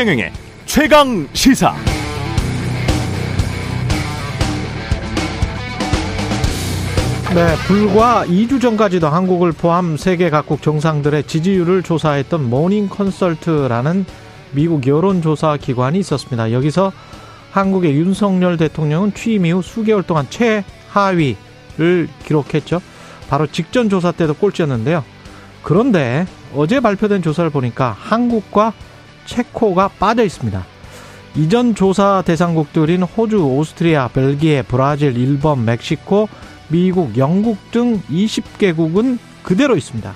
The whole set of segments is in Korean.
최경영의 최강 시사. 네, 불과 2주 전까지도 한국을 포함 세계 각국 정상들의 지지율을 조사했던 모닝 컨설트라는 미국 여론조사 기관이 있었습니다. 여기서 한국의 윤석열 대통령은 취임 이후 수개월 동안 최하위를 기록했죠. 바로 직전 조사 때도 꼴찌였는데요. 그런데 어제 발표된 조사를 보니까 한국과 체코가 빠져 있습니다. 이전 조사 대상국들인 호주, 오스트리아, 벨기에, 브라질, 일본, 멕시코, 미국, 영국 등 20개국은 그대로 있습니다.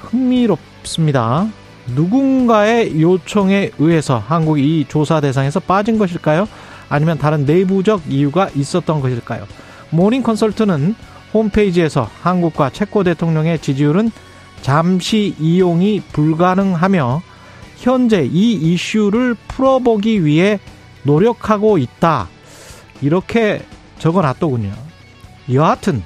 흥미롭습니다. 누군가의 요청에 의해서 한국이 이 조사 대상에서 빠진 것일까요? 아니면 다른 내부적 이유가 있었던 것일까요? 모닝 컨설트는 홈페이지에서 한국과 체코 대통령의 지지율은 잠시 이용이 불가능하며 현재 이 이슈를 풀어보기 위해 노력하고 있다. 이렇게 적어 놨더군요. 여하튼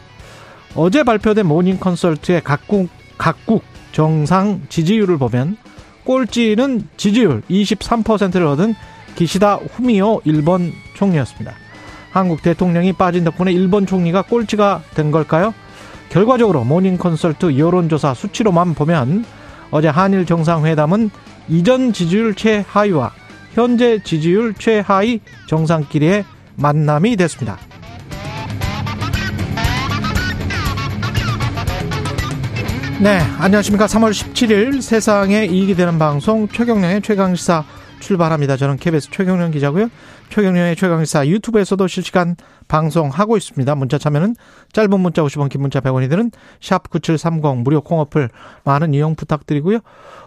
어제 발표된 모닝 컨설트의 각국 각국 정상 지지율을 보면 꼴찌는 지지율 23%를 얻은 기시다 후미오 일본 총리였습니다. 한국 대통령이 빠진 덕분에 일본 총리가 꼴찌가 된 걸까요? 결과적으로 모닝 컨설트 여론조사 수치로만 보면 어제 한일 정상회담은 이전 지지율 최하위와 현재 지지율 최하위 정상끼리의 만남이 됐습니다. 네, 안녕하십니까. 3월 17일 세상에 이익이 되는 방송 최경영의 최강시사 출발합니다. 저는 KBS 최경령 기자고요. 최경령의 최강시사 유튜브에서도 실시간 방송하고 있습니다. 문자 참여는 짧은 문자 50원, 긴 문자 100원이 드는 샵9730 무료 콩어플 많은 이용 부탁드리고요.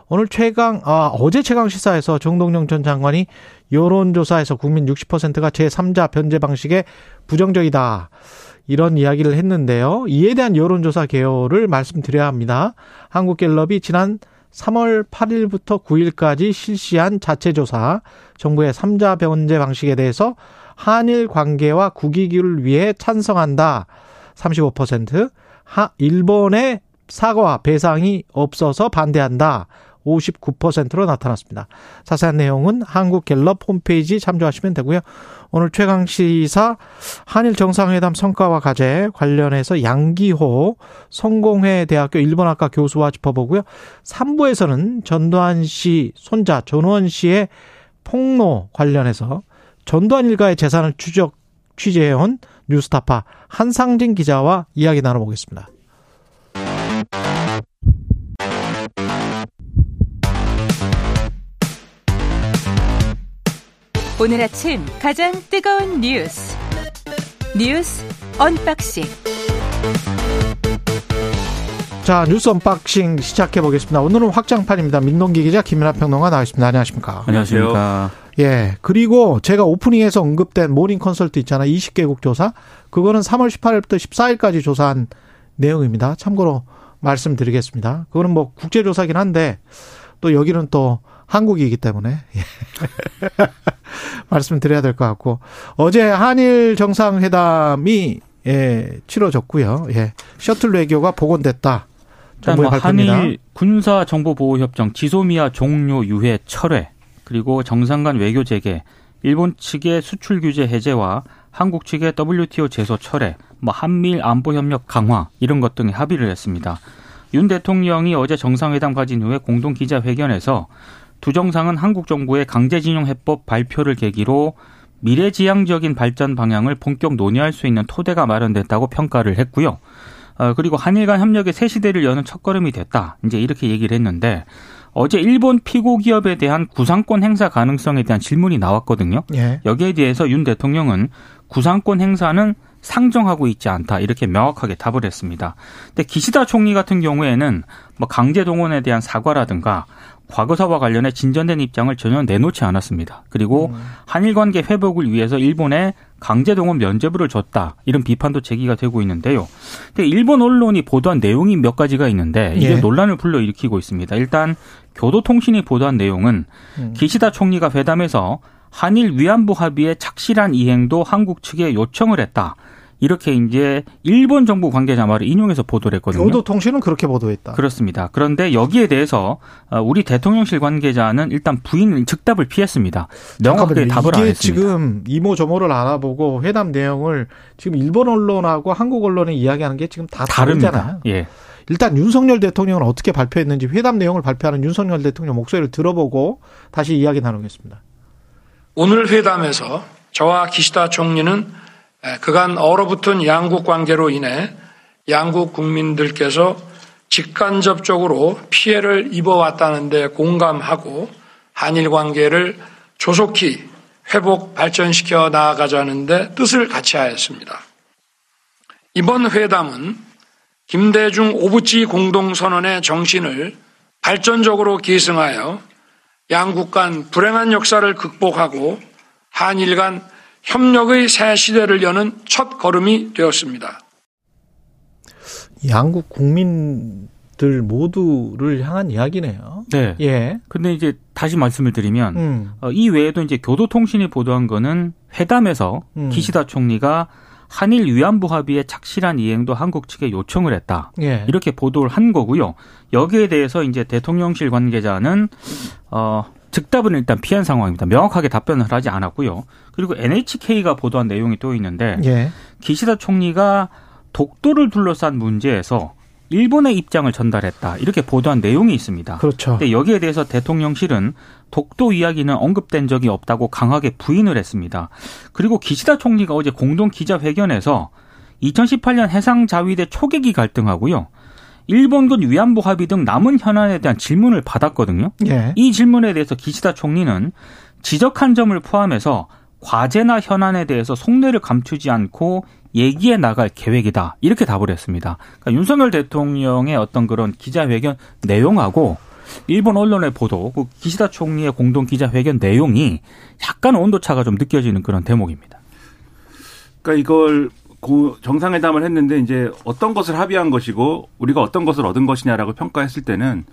오늘 최강 아 어제 최강 시사에서 정동영 전 장관이 여론조사에서 국민 60%가 제3자 변제 방식에 부정적이다. 이런 이야기를 했는데요. 이에 대한 여론조사 개요를 말씀드려야 합니다. 한국갤럽이 지난 3월 8일부터 9일까지 실시한 자체 조사, 정부의 3자 변제 방식에 대해서 한일 관계와 국익을 위해 찬성한다. 35%, 하, 일본의 사과와 배상이 없어서 반대한다. 59%로 나타났습니다. 자세한 내용은 한국갤럽 홈페이지 참조하시면 되고요. 오늘 최강 시사 한일 정상회담 성과와 과제 관련해서 양기호 성공회 대학교 일본학과 교수와 짚어보고요. 3부에서는 전두환 씨 손자 전원 씨의 폭로 관련해서 전두환 일가의 재산을 추적 취재해온 뉴스타파 한상진 기자와 이야기 나눠보겠습니다. 오늘 아침 가장 뜨거운 뉴스 뉴스 언박싱 자 뉴스 언박싱 시작해 보겠습니다. 오늘은 확장판입니다. 민동기 기자 김민하 평론가 나와있습니다. 안녕하십니까? 안녕하십니까? 예 그리고 제가 오프닝에서 언급된 모닝 컨설트 있잖아 20개국 조사 그거는 3월 18일부터 14일까지 조사한 내용입니다. 참고로 말씀드리겠습니다. 그거는 뭐 국제조사긴 한데 또 여기는 또 한국이기 때문에 예. 말씀드려야 될 것 같고 어제 한일 정상회담이 예, 치러졌고요. 예. 셔틀 외교가 복원됐다. 정부의 뭐 발표입니다. 한일 군사 정보 보호 협정 지소미아 종료 유예 철회 그리고 정상 간 외교 재개, 일본 측의 수출 규제 해제와 한국 측의 WTO 제소 철회, 뭐 한미일 안보 협력 강화 이런 것 등에 합의를 했습니다. 윤 대통령이 어제 정상회담 가진 후에 공동 기자회견에서 두 정상은 한국 정부의 강제징용 해법 발표를 계기로 미래지향적인 발전 방향을 본격 논의할 수 있는 토대가 마련됐다고 평가를 했고요. 어, 그리고 한일 간 협력의 새 시대를 여는 첫걸음이 됐다. 이제 이렇게 얘기를 했는데 어제 일본 피고 기업에 대한 구상권 행사 가능성에 대한 질문이 나왔거든요. 예. 여기에 대해서 윤 대통령은 구상권 행사는 상정하고 있지 않다 이렇게 명확하게 답을 했습니다. 근데 기시다 총리 같은 경우에는 뭐 강제 동원에 대한 사과라든가 과거사와 관련해 진전된 입장을 전혀 내놓지 않았습니다. 그리고 음. 한일 관계 회복을 위해서 일본에 강제 동원 면제부를 줬다 이런 비판도 제기가 되고 있는데요. 근데 일본 언론이 보도한 내용이 몇 가지가 있는데 이게 예. 논란을 불러일으키고 있습니다. 일단 교도통신이 보도한 내용은 음. 기시다 총리가 회담에서 한일 위안부 합의의 착실한 이행도 한국 측에 요청을 했다. 이렇게 이제 일본 정부 관계자 말을 인용해서 보도를 했거든요. 교도통신은 그렇게 보도했다. 그렇습니다. 그런데 여기에 대해서 어, 우리 대통령실 관계자는 일단 부인 즉답을 피했습니다. 명확하게 답을 안 했습니다. 지금 이모 저모를 알아보고 회담 내용을 지금 일본 언론하고 한국 언론이 이야기하는 게 지금 다 다릅니다. 다르잖아요. 예. 일단 윤석열 대통령은 어떻게 발표했는지 회담 내용을 발표하는 윤석열 대통령 목소리를 들어보고 다시 이야기 나누겠습니다. 오늘 회담에서 저와 기시다 총리는 그간 얼어붙은 양국 관계로 인해 양국 국민들께서 직간접적으로 피해를 입어왔다는데 공감하고 한일 관계를 조속히 회복 발전시켜 나아가자는데 뜻을 같이 하였습니다. 이번 회담은 김대중 오부치 공동선언의 정신을 발전적으로 계승하여 양국 간 불행한 역사를 극복하고 한일 간 협력의 새 시대를 여는 첫 걸음이 되었습니다. 양국 국민들 모두를 향한 이야기네요. 네. 예. 근데 이제 다시 말씀을 드리면 음. 어, 이 외에도 이제 교도통신이 보도한 거는 회담에서 음. 기시다 총리가 한일 위안부 합의의 착실한 이행도 한국 측에 요청을 했다. 예. 이렇게 보도를 한 거고요. 여기에 대해서 이제 대통령실 관계자는 어 즉답은 일단 피한 상황입니다. 명확하게 답변을 하지 않았고요. 그리고 NHK가 보도한 내용이 또 있는데 예. 기시다 총리가 독도를 둘러싼 문제에서 일본의 입장을 전달했다. 이렇게 보도한 내용이 있습니다. 그렇죠. 근데 여기에 대해서 대통령실은 독도 이야기는 언급된 적이 없다고 강하게 부인을 했습니다. 그리고 기시다 총리가 어제 공동 기자회견에서 2018년 해상 자위대 초계기 갈등하고요. 일본군 위안부 합의 등 남은 현안에 대한 질문을 받았거든요. 예. 이 질문에 대해서 기시다 총리는 지적한 점을 포함해서 과제나 현안에 대해서 속내를 감추지 않고 얘기해 나갈 계획이다. 이렇게 답을 했습니다. 그러니까 윤석열 대통령의 어떤 그런 기자회견 내용하고 일본 언론의 보도, 그 기시다 총리의 공동 기자회견 내용이 약간 온도차가 좀 느껴지는 그런 대목입니다. 그러니까 이걸 고 정상회담을 했는데 이제 어떤 것을 합의한 것이고 우리가 어떤 것을 얻은 것이냐라고 평가했을 때는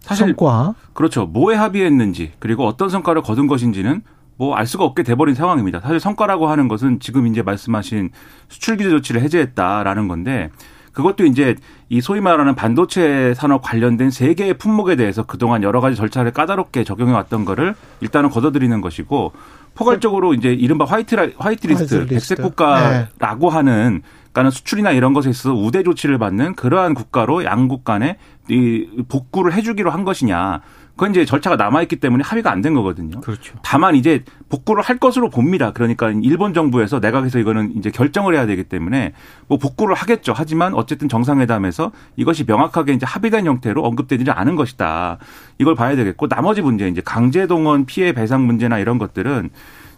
사실 성과. 그렇죠. 뭐에 합의했는지 그리고 어떤 성과를 거둔 것인지는 뭐 알 수가 없게 돼버린 상황입니다. 사실 성과라고 하는 것은 지금 이제 말씀하신 수출 규제 조치를 해제했다라는 건데 그것도 이제 이 소위 말하는 반도체 산업 관련된 세 개의 품목에 대해서 그동안 여러 가지 절차를 까다롭게 적용해 왔던 거를 일단은 거둬들이는 것이고 포괄적으로 이제 이른바 white white list, white list. 백색 국가라고 하는 그러니까는 수출이나 이런 것에 있어서 우대 조치를 받는 그러한 국가로 양국 간에 이 복구를 해주기로 한 것이냐. 그건 이제 절차가 남아있기 때문에 합의가 안 된 거거든요. 그렇죠. 다만 이제 복구를 할 것으로 봅니다. 그러니까 일본 정부에서 내각에서 이거는 이제 결정을 해야 되기 때문에 뭐 복구를 하겠죠. 하지만 어쨌든 정상회담에서 이것이 명확하게 이제 합의된 형태로 언급되지 않은 것이다. 이걸 봐야 되겠고 나머지 문제 이제 강제동원 피해 배상 문제나 이런 것들은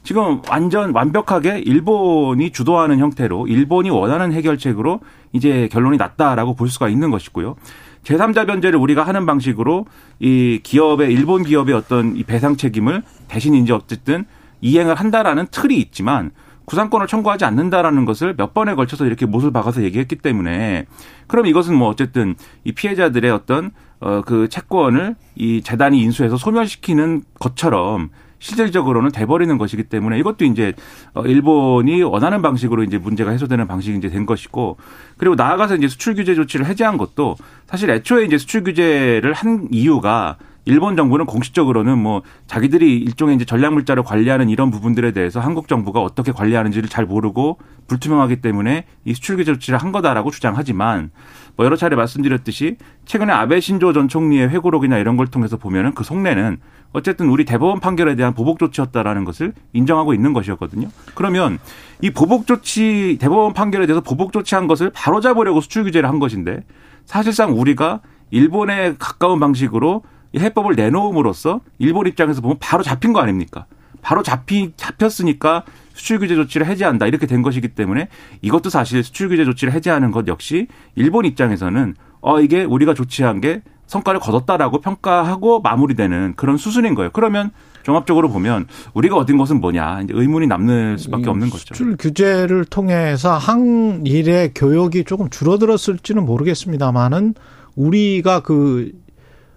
지금 완전 완벽하게 일본이 주도하는 형태로 일본이 원하는 해결책으로 이제 결론이 났다라고 볼 수가 있는 것이고요. 제3자 변제를 우리가 하는 방식으로 이 기업의 일본 기업의 어떤 이 배상 책임을 대신 이제 어쨌든 이행을 한다라는 틀이 있지만 구상권을 청구하지 않는다라는 것을 몇 번에 걸쳐서 이렇게 못을 박아서 얘기했기 때문에 그럼 이것은 뭐 어쨌든 이 피해자들의 어떤 어 그 채권을 이 재단이 인수해서 소멸시키는 것처럼 실질적으로는 돼버리는 것이기 때문에 이것도 이제 어, 일본이 원하는 방식으로 이제 문제가 해소되는 방식이 이제 된 것이고 그리고 나아가서 이제 수출 규제 조치를 해제한 것도 사실 애초에 이제 수출 규제를 한 이유가 일본 정부는 공식적으로는 뭐 자기들이 일종의 이제 전략 물자를 관리하는 이런 부분들에 대해서 한국 정부가 어떻게 관리하는지를 잘 모르고 불투명하기 때문에 이 수출 규제 조치를 한 거다라고 주장하지만 뭐 여러 차례 말씀드렸듯이 최근에 아베 신조 전 총리의 회고록이나 이런 걸 통해서 보면은 그 속내는 어쨌든 우리 대법원 판결에 대한 보복 조치였다라는 것을 인정하고 있는 것이었거든요. 그러면 이 보복 조치 대법원 판결에 대해서 보복 조치한 것을 바로잡으려고 수출 규제를 한 것인데 사실상 우리가 일본에 가까운 방식으로 이 해법을 내놓음으로써 일본 입장에서 보면 바로 잡힌 거 아닙니까? 바로 잡히 잡혔으니까 수출 규제 조치를 해제한다 이렇게 된 것이기 때문에 이것도 사실 수출 규제 조치를 해제하는 것 역시 일본 입장에서는 어 이게 우리가 조치한 게 성과를 거뒀다라고 평가하고 마무리되는 그런 수순인 거예요. 그러면 종합적으로 보면 우리가 얻은 것은 뭐냐 이제 의문이 남는 수밖에 없는 거죠. 수출 규제를 통해서 한일의 교역이 조금 줄어들었을지는 모르겠습니다만은 우리가 그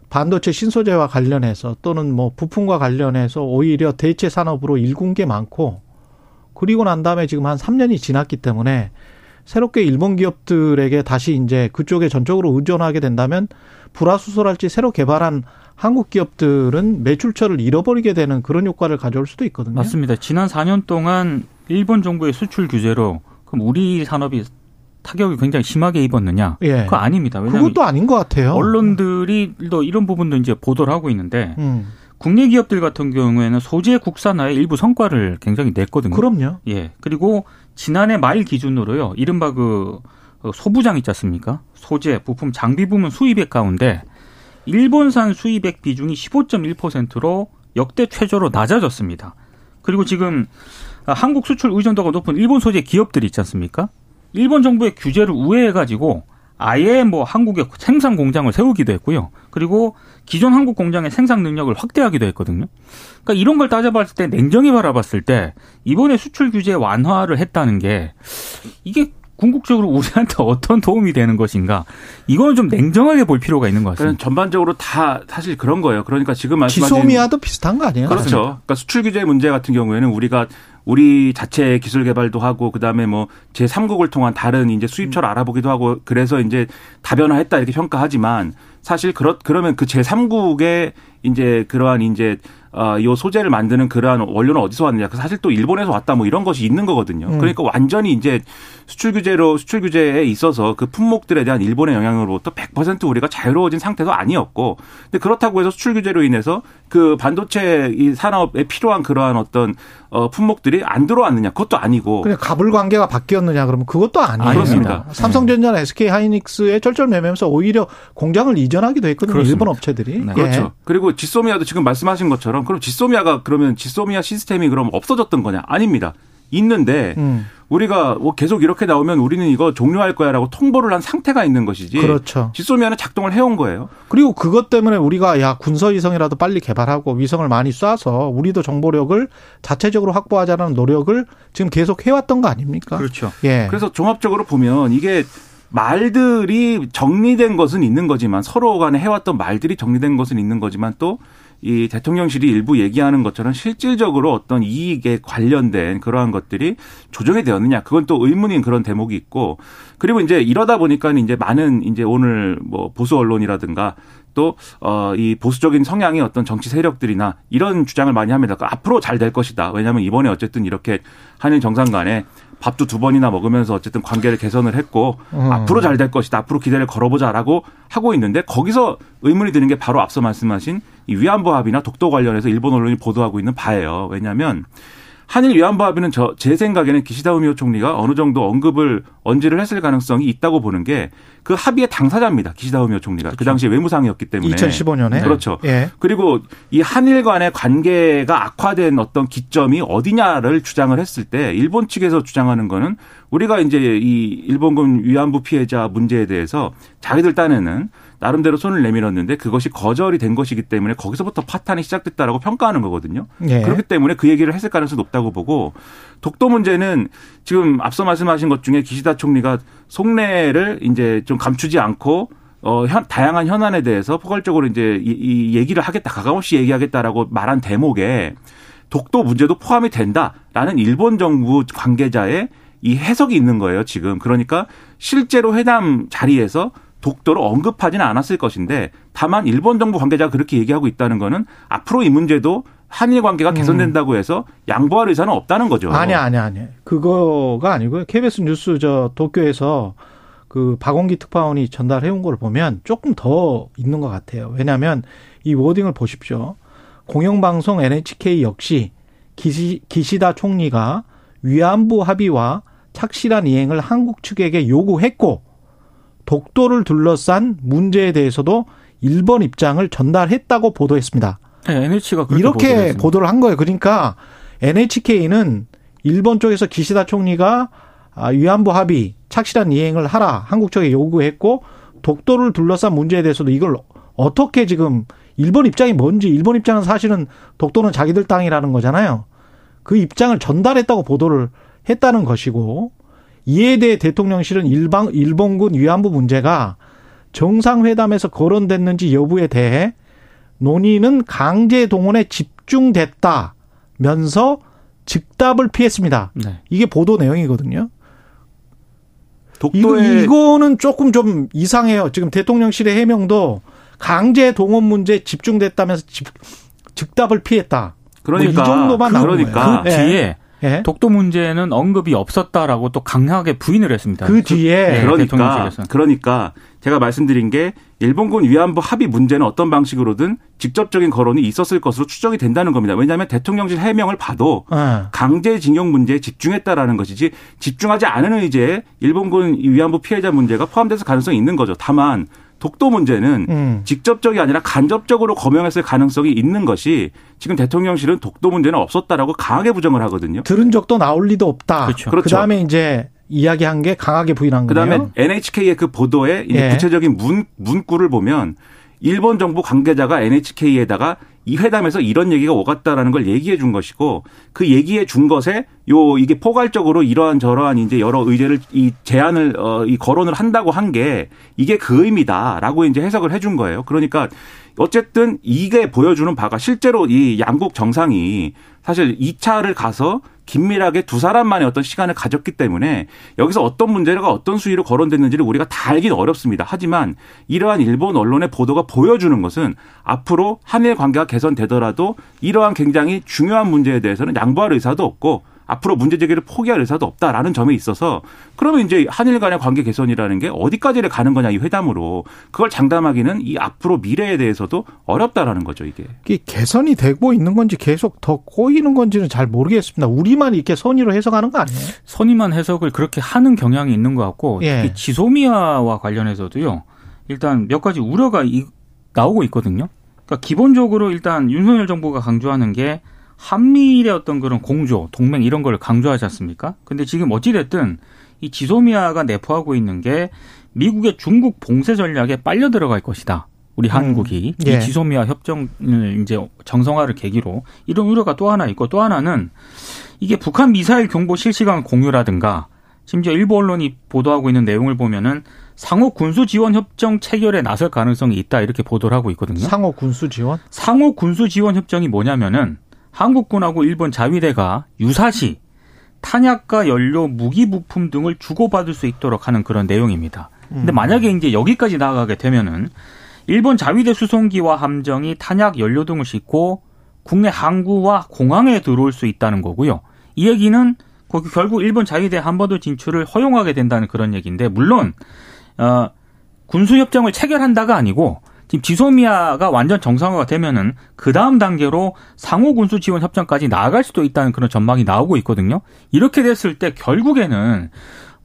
반도체 신소재와 관련해서 또는 뭐 부품과 관련해서 오히려 대체 산업으로 일군 게 많고 그리고 난 다음에 지금 한 3년이 지났기 때문에 새롭게 일본 기업들에게 다시 이제 그쪽에 전적으로 의존하게 된다면 불화수소랄지 새로 개발한 한국 기업들은 매출처를 잃어버리게 되는 그런 효과를 가져올 수도 있거든요. 맞습니다. 지난 4년 동안 일본 정부의 수출 규제로 그럼 우리 산업이 타격이 굉장히 심하게 입었느냐? 예. 그거 아닙니다. 그것도 아닌 것 같아요. 언론들이 또 이런 부분도 이제 보도를 하고 있는데 음. 국내 기업들 같은 경우에는 소재 국산화의 일부 성과를 굉장히 냈거든요. 그럼요. 예. 그리고 지난해 말 기준으로요. 이른바 그 어, 소부장 있지 않습니까? 소재, 부품, 장비 부문 수입액 가운데 일본산 수입액 비중이 15.1%로 역대 최저로 낮아졌습니다. 그리고 지금 한국 수출 의존도가 높은 일본 소재 기업들이 있지 않습니까? 일본 정부의 규제를 우회해가지고 아예 뭐 한국에 생산 공장을 세우기도 했고요. 그리고 기존 한국 공장의 생산 능력을 확대하기도 했거든요. 그러니까 이런 걸 따져봤을 때 냉정히 바라봤을 때 이번에 수출 규제 완화를 했다는 게 이게 궁극적으로 우리한테 어떤 도움이 되는 것인가 이거는 좀 냉정하게 볼 필요가 있는 것 같습니다. 전반적으로 다 사실 그런 거예요. 그러니까 지금 말씀하신 지소미아도 비슷한 거 아니에요? 그렇죠. 그러니까 수출 규제 문제 같은 경우에는 우리가 우리 자체 기술 개발도 하고 그다음에 뭐 제3국을 통한 다른 이제 수입처를 알아보기도 하고 그래서 이제 다변화했다 이렇게 평가하지만 사실 그렇 그러면 그 제3국의 이제 그러한 이제 어, 요 소재를 만드는 그러한 원료는 어디서 왔느냐. 그 사실 또 일본에서 왔다 뭐 이런 것이 있는 거거든요. 음. 그러니까 완전히 이제 수출 규제로 수출 규제에 있어서 그 품목들에 대한 일본의 영향으로부터 100% 우리가 자유로워진 상태도 아니었고. 근데 그렇다고 해서 수출 규제로 인해서 그 반도체 이 산업에 필요한 그러한 어떤 어, 품목들이 안 들어왔느냐. 그것도 아니고. 그냥 갑을 관계가 바뀌었느냐 그러면 그것도 아니에요. 그렇습니다. 삼성전자나 SK 하이닉스의 쩔쩔매매면서 오히려 공장을 이전 하기도 했거든요. 그렇습니다. 일본 업체들이. 네. 예. 그렇죠. 그리고 지소미아도 지금 말씀하신 것처럼 그럼 지소미아가 그러면 지소미아 시스템이 그럼 없어졌던 거냐? 아닙니다. 있는데 음. 우리가 뭐 계속 이렇게 나오면 우리는 이거 종료할 거야라고 통보를 한 상태가 있는 것이지. 그렇죠. 지소미아는 작동을 해온 거예요. 그리고 그것 때문에 우리가 야 군서위성이라도 빨리 개발하고 위성을 많이 쏴서 우리도 정보력을 자체적으로 확보하자는 노력을 지금 계속 해왔던 거 아닙니까? 그렇죠. 예. 그래서 종합적으로 보면 이게 말들이 정리된 것은 있는 거지만 서로 간에 해왔던 말들이 정리된 것은 있는 거지만 또 이 대통령실이 일부 얘기하는 것처럼 실질적으로 어떤 이익에 관련된 그러한 것들이 조정이 되었느냐 그건 또 의문인 그런 대목이 있고 그리고 이제 이러다 보니까 이제 많은 이제 오늘 뭐 보수 언론이라든가 또어이 보수적인 성향의 어떤 정치 세력들이나 이런 주장을 많이 합니다. 그러니까 앞으로 잘 될 것이다. 왜냐하면 이번에 어쨌든 이렇게 한일 정상 간에 밥도 두 번이나 먹으면서 어쨌든 관계를 개선을 했고 음. 앞으로 잘 될 것이다. 앞으로 기대를 걸어보자라고 하고 있는데 거기서 의문이 드는 게 바로 앞서 말씀하신 이 위안부 합의나 독도 관련해서 일본 언론이 보도하고 있는 바예요. 왜냐하면 한일 위안부 합의는 저 제 생각에는 기시다 우미오 총리가 어느 정도 언급을 언지를 했을 가능성이 있다고 보는 게 그 합의의 당사자입니다. 기시다 우미오 총리가 그 당시에 외무상이었기 때문에 2015년에 그렇죠. 예. 그리고 이 한일 간의 관계가 악화된 어떤 기점이 어디냐를 주장을 했을 때 일본 측에서 주장하는 거는 우리가 이제 이 일본군 위안부 피해자 문제에 대해서 자기들 딴에는 나름대로 손을 내밀었는데 그것이 거절이 된 것이기 때문에 거기서부터 파탄이 시작됐다라고 평가하는 거거든요. 예. 그렇기 때문에 그 얘기를 했을 가능성이 높다고 보고 독도 문제는 지금 앞서 말씀하신 것 중에 기시다 총리가 속내를 이제 좀 감추지 않고 어, 현, 다양한 현안에 대해서 포괄적으로 이제 이, 이 얘기를 하겠다, 가감없이 얘기하겠다라고 말한 대목에 독도 문제도 포함이 된다라는 일본 정부 관계자의 이 해석이 있는 거예요, 지금. 그러니까 실제로 회담 자리에서 독도를 언급하지는 않았을 것인데 다만 일본 정부 관계자가 그렇게 얘기하고 있다는 거는 앞으로 이 문제도 한일 관계가 개선된다고 해서 양보할 의사는 없다는 거죠. 아니 아니 아니. 그거가 아니고요. KBS 뉴스 저 도쿄에서 그 박원기 특파원이 전달해 온 걸 보면 조금 더 있는 것 같아요. 왜냐하면 이 워딩을 보십시오. 공영방송 NHK 역시 기시, 기시다 총리가 위안부 합의와 착실한 이행을 한국 측에게 요구했고 독도를 둘러싼 문제에 대해서도 일본 입장을 전달했다고 보도했습니다. 네, NH가 이렇게 보도를. 보도를 한 거예요. 그러니까 NHK는 일본 쪽에서 기시다 총리가 아, 위안부 합의 착실한 이행을 하라 한국 쪽에 요구했고 독도를 둘러싼 문제에 대해서도 이걸 어떻게 지금 일본 입장이 뭔지 일본 입장은 사실은 독도는 자기들 땅이라는 거잖아요. 그 입장을 전달했다고 보도를 했다는 것이고 이에 대해 대통령실은 일방 일본군 위안부 문제가 정상회담에서 거론됐는지 여부에 대해 논의는 강제 동원에 집중됐다면서 즉답을 피했습니다. 네. 이게 보도 내용이거든요. 독도에 이거, 이거는 조금 좀 이상해요. 지금 대통령실의 해명도 강제 동원 문제 집중됐다면서 집, 즉답을 피했다. 그러니까 뭐 이 정도만 나오는 그러니까 거예요. 그 예. 뒤에 예. 독도 문제는 언급이 없었다라고 또 강하게 부인을 했습니다. 그 뒤에 네, 그러니까. 그러니까 제가 말씀드린 게 일본군 위안부 합의 문제는 어떤 방식으로든 직접적인 거론이 있었을 것으로 추정이 된다는 겁니다. 왜냐하면 대통령실 해명을 봐도 예. 강제징용 문제에 집중했다라는 것이지 집중하지 않은 의제에 일본군 위안부 피해자 문제가 포함돼서 가능성이 있는 거죠. 다만 독도 문제는 음. 직접적이 아니라 간접적으로 검명했을 가능성이 있는 것이 지금 대통령실은 독도 문제는 없었다라고 강하게 부정을 하거든요. 들은 적도 나올 리도 없다. 그렇죠. 그렇죠. 다음에 이제 이야기한 게 강하게 부인한 그다음에 거네요. NHK의 그 보도에 이제 예. 구체적인 문 문구를 보면 일본 정부 관계자가 NHK에다가 이 회담에서 이런 얘기가 오갔다라는 걸 얘기해 준 것이고 그 얘기해 준 것에 요 이게 포괄적으로 이러한 저러한 이제 여러 의제를 이 제안을 어 이 거론을 한다고 한 게 이게 그 의미다라고 이제 해석을 해 준 거예요. 그러니까 어쨌든 이게 보여주는 바가 실제로 이 양국 정상이 사실 2차를 가서 긴밀하게 두 사람만의 어떤 시간을 가졌기 때문에 여기서 어떤 문제가 어떤 수위로 거론됐는지를 우리가 다 알기는 어렵습니다. 하지만 이러한 일본 언론의 보도가 보여주는 것은 앞으로 한일 관계가 개선되더라도 이러한 굉장히 중요한 문제에 대해서는 양보할 의사도 없고 앞으로 문제 제기를 포기할 의사도 없다라는 점에 있어서 그러면 이제 한일 간의 관계 개선이라는 게 어디까지를 가는 거냐 이 회담으로 그걸 장담하기는 이 앞으로 미래에 대해서도 어렵다라는 거죠 이게. 이게 개선이 되고 있는 건지 계속 더 꼬이는 건지는 잘 모르겠습니다. 우리만 이렇게 선의로 해석하는 거 아니에요? 선임한 해석을 그렇게 하는 경향이 있는 것 같고 예. 특히 지소미아와 관련해서도요. 일단 몇 가지 우려가 이- 나오고 있거든요. 그러니까 기본적으로 일단 윤석열 정부가 강조하는 게 한미일의 어떤 그런 공조, 동맹 이런 걸 강조하지 않습니까? 근데 지금 어찌됐든 이 지소미아가 내포하고 있는 게 미국의 중국 봉쇄 전략에 빨려 들어갈 것이다. 우리 한국이 예. 이 지소미아 협정을 이제 정성화를 계기로 이런 우려가 또 하나 있고 또 하나는 이게 북한 미사일 경보 실시간 공유라든가 심지어 일부 언론이 보도하고 있는 내용을 보면은 상호 군수 지원 협정 체결에 나설 가능성이 있다 이렇게 보도를 하고 있거든요. 상호 군수 지원? 상호 군수 지원 협정이 뭐냐면은 한국군하고 일본 자위대가 유사시 탄약과 연료, 무기 부품 등을 주고받을 수 있도록 하는 그런 내용입니다. 근데 만약에 이제 여기까지 나아가게 되면은 일본 자위대 수송기와 함정이 탄약, 연료 등을 싣고 국내 항구와 공항에 들어올 수 있다는 거고요. 이 얘기는 거기 결국 일본 자위대 한반도 진출을 허용하게 된다는 그런 얘기인데 물론 어 군수 협정을 체결한다가 아니고 지금 지소미아가 완전 정상화가 되면은 그 다음 단계로 상호 군수 지원 협정까지 나아갈 수도 있다는 그런 전망이 나오고 있거든요. 이렇게 됐을 때 결국에는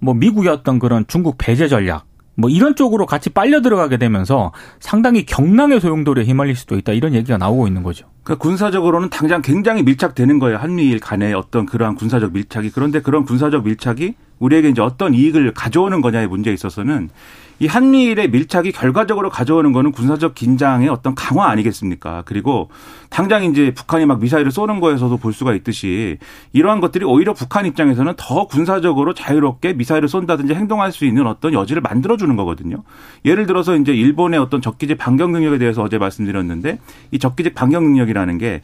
뭐 미국의 어떤 그런 중국 배제 전략 뭐 이런 쪽으로 같이 빨려 들어가게 되면서 상당히 경랑의 소용돌이에 휘말릴 수도 있다 이런 얘기가 나오고 있는 거죠. 그러니까 군사적으로는 당장 굉장히 밀착되는 거예요. 한미일 간의 어떤 그러한 군사적 밀착이. 그런데 그런 군사적 밀착이 우리에게 이제 어떤 이익을 가져오는 거냐의 문제에 있어서는 이 한미일의 밀착이 결과적으로 가져오는 거는 군사적 긴장의 어떤 강화 아니겠습니까? 그리고 당장 이제 북한이 막 미사일을 쏘는 거에서도 볼 수가 있듯이 이러한 것들이 오히려 북한 입장에서는 더 군사적으로 자유롭게 미사일을 쏜다든지 행동할 수 있는 어떤 여지를 만들어 주는 거거든요. 예를 들어서 이제 일본의 어떤 적기제 반경 능력에 대해서 어제 말씀드렸는데 이 적기제 반경 능력이라는 게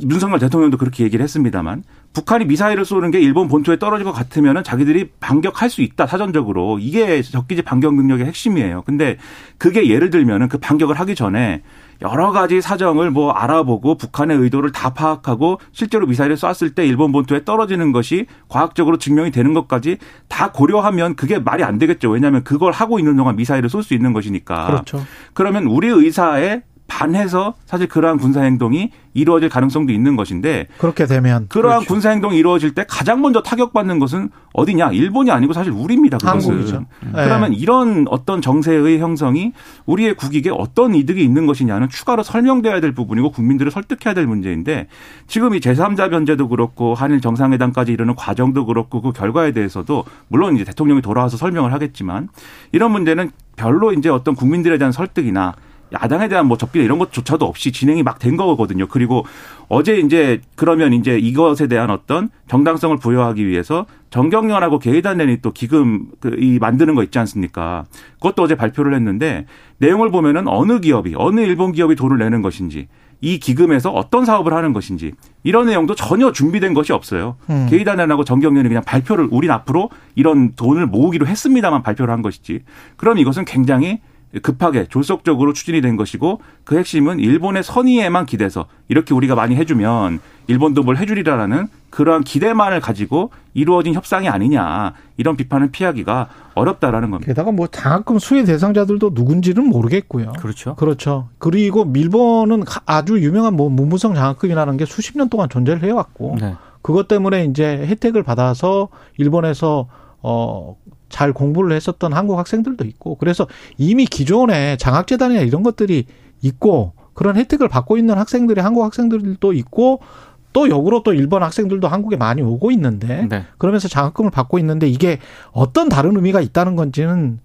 윤석열 대통령도 그렇게 얘기를 했습니다만 북한이 미사일을 쏘는 게 일본 본토에 떨어질 것 같으면은 자기들이 반격할 수 있다 사전적으로 이게 적기제 반격 능력의 핵심이에요. 근데 그게 예를 들면은 그 반격을 하기 전에 여러 가지 사정을 뭐 알아보고 북한의 의도를 다 파악하고 실제로 미사일을 쐈을 때 일본 본토에 떨어지는 것이 과학적으로 증명이 되는 것까지 다 고려하면 그게 말이 안 되겠죠. 왜냐하면 그걸 하고 있는 동안 미사일을 쏠 수 있는 것이니까. 그렇죠. 그러면 우리 의사에 반해서 사실 그러한 군사 행동이 이루어질 가능성도 있는 것인데 그렇게 되면 그러한 그렇죠. 군사 행동이 이루어질 때 가장 먼저 타격받는 것은 어디냐? 일본이 아니고 사실 우리입니다. 그것은. 한국이죠. 네. 그러면 이런 어떤 정세의 형성이 우리의 국익에 어떤 이득이 있는 것이냐는 추가로 설명돼야 될 부분이고 국민들을 설득해야 될 문제인데 지금 이 제3자 변제도 그렇고 한일 정상회담까지 이르는 과정도 그렇고 그 결과에 대해서도 물론 이제 대통령이 돌아와서 설명을 하겠지만 이런 문제는 별로 이제 어떤 국민들에 대한 설득이나 야당에 대한 뭐 접기나 이런 것조차도 없이 진행이 막 된 거거든요. 그리고 어제 이제 그러면 이제 이것에 대한 어떤 정당성을 부여하기 위해서 정경련하고 개의단련이 또 기금 그이 만드는 거 있지 않습니까? 그것도 어제 발표를 했는데 내용을 보면은 어느 기업이 어느 일본 기업이 돈을 내는 것인지 이 기금에서 어떤 사업을 하는 것인지 이런 내용도 전혀 준비된 것이 없어요. 음. 게이단련하고 정경련이 그냥 발표를 우린 앞으로 이런 돈을 모으기로 했습니다만 발표를 한 것이지. 그럼 이것은 굉장히 급하게 졸속적으로 추진이 된 것이고 그 핵심은 일본의 선의에만 기대서 이렇게 우리가 많이 해주면 일본도 뭘 해주리라라는 그러한 기대만을 가지고 이루어진 협상이 아니냐 이런 비판을 피하기가 어렵다라는 겁니다. 게다가 뭐 장학금 수혜 대상자들도 누군지는 모르겠고요. 그렇죠. 그렇죠. 그리고 일본은 아주 유명한 뭐 문무성 장학금이라는 게 수십 년 동안 존재를 해왔고 네. 그것 때문에 이제 혜택을 받아서 일본에서 어. 잘 공부를 했었던 한국 학생들도 있고 그래서 이미 기존에 장학재단이나 이런 것들이 있고 그런 혜택을 받고 있는 학생들이 한국 학생들도 있고 또 역으로 또 일본 학생들도 한국에 많이 오고 있는데 네. 그러면서 장학금을 받고 있는데 이게 어떤 다른 의미가 있다는 건지는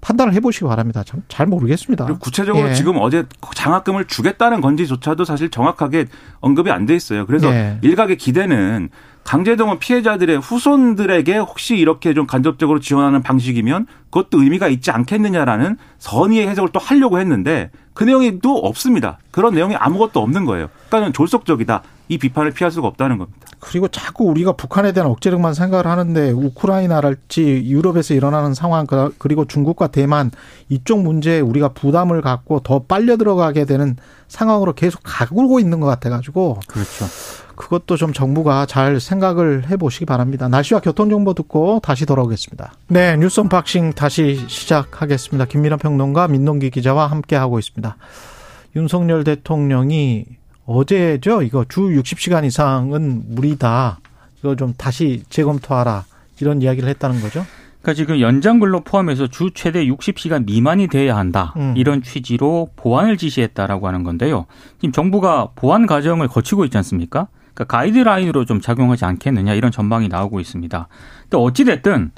판단을 해보시기 바랍니다. 참 잘 모르겠습니다. 그리고 구체적으로 예. 지금 어제 장학금을 주겠다는 건지조차도 사실 정확하게 언급이 안 돼 있어요. 그래서 예. 일각의 기대는 강제동원 피해자들의 후손들에게 혹시 이렇게 좀 간접적으로 지원하는 방식이면 그것도 의미가 있지 않겠느냐라는 선의의 해석을 또 하려고 했는데 그 내용이 또 없습니다. 그런 내용이 아무것도 없는 거예요. 그러니까 졸속적이다. 이 비판을 피할 수가 없다는 겁니다. 그리고 자꾸 우리가 북한에 대한 억제력만 생각을 하는데 우크라이나랄지 유럽에서 일어나는 상황 그- 그리고 중국과 대만 이쪽 문제에 우리가 부담을 갖고 더 빨려 들어가게 되는 상황으로 계속 가고 있는 것 같아가지고 그렇죠. 그것도 좀 정부가 잘 생각을 해보시기 바랍니다. 날씨와 교통정보 듣고 다시 돌아오겠습니다. 네, 뉴스 언박싱 다시 시작하겠습니다. 김민하 평론가 민동기 기자와 함께하고 있습니다. 윤석열 대통령이 어제죠. 이거 주 60시간 이상은 무리다. 이거 좀 다시 재검토하라. 이런 이야기를 했다는 거죠. 그러니까 지금 연장 근로 포함해서 주 최대 60시간 미만이 돼야 한다. 음. 이런 취지로 보완을 지시했다라고 하는 건데요. 지금 정부가 보완 과정을 거치고 있지 않습니까? 그러니까 가이드라인으로 좀 작용하지 않겠느냐 이런 전망이 나오고 있습니다. 근데 어찌 됐든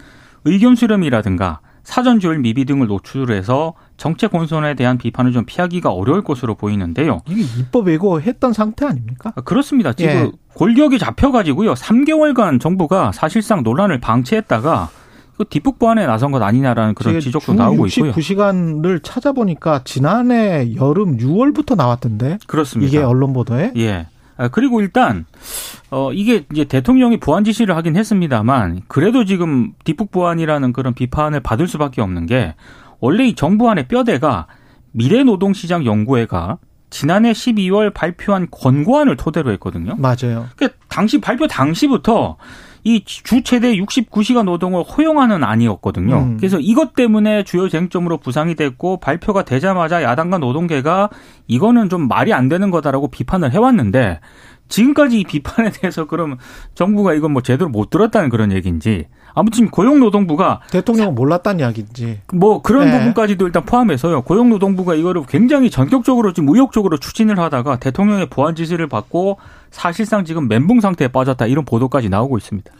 의견 수렴이라든가 사전 조율 미비 등을 노출해서 정책 혼선에 대한 비판을 좀 피하기가 어려울 것으로 보이는데요. 이게 입법 예고했던 상태 아닙니까? 아, 그렇습니다. 지금 예. 골격이 잡혀가지고요. 3개월간 정부가 사실상 논란을 방치했다가 그 뒷북 보완에 나선 것 아니냐라는 그런 지적도 나오고 있고요. 69시간을 찾아보니까 지난해 여름 6월부터 나왔던데. 그렇습니다. 이게 언론 보도에. 예. 아, 그리고 일단 어 이게 이제 대통령이 보완 지시를 하긴 했습니다만 그래도 지금 뒷북 보완이라는 그런 비판을 받을 수밖에 없는 게 원래 이 정부 안의 뼈대가 미래노동시장 연구회가 지난해 12월 발표한 권고안을 토대로 했거든요. 맞아요. 그 당시 발표 당시부터 이 주 최대 69시간 노동을 허용하는 안이었거든요. 음. 그래서 이것 때문에 주요 쟁점으로 부상이 됐고 발표가 되자마자 야당과 노동계가 이거는 좀 말이 안 되는 거다라고 비판을 해왔는데 지금까지 이 비판에 대해서 그럼 정부가 이건 뭐 제대로 못 들었다는 그런 얘기인지 아무튼 고용노동부가 대통령은 몰랐다는 이야기인지. 뭐 그런 네. 부분까지도 일단 포함해서요. 고용노동부가 이거를 굉장히 전격적으로 지금 의욕적으로 추진을 하다가 대통령의 보완 지시를 받고 사실상 지금 멘붕 상태에 빠졌다 이런 보도까지 나오고 있습니다.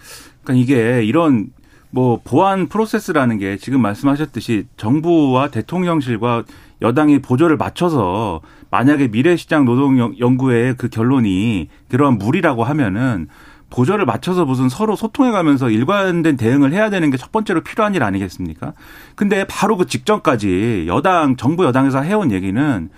그러니까 이게 이런 뭐 보안 프로세스라는 게 지금 말씀하셨듯이 정부와 대통령실과 여당이 보조를 맞춰서 만약에 미래시장 노동연구회의 그 결론이 그러한 무리라고 하면은 보조를 맞춰서 무슨 서로 소통해 가면서 일관된 대응을 해야 되는 게 첫 번째로 필요한 일 아니겠습니까? 근데 바로 그 직전까지 여당, 정부 여당에서 해온 얘기는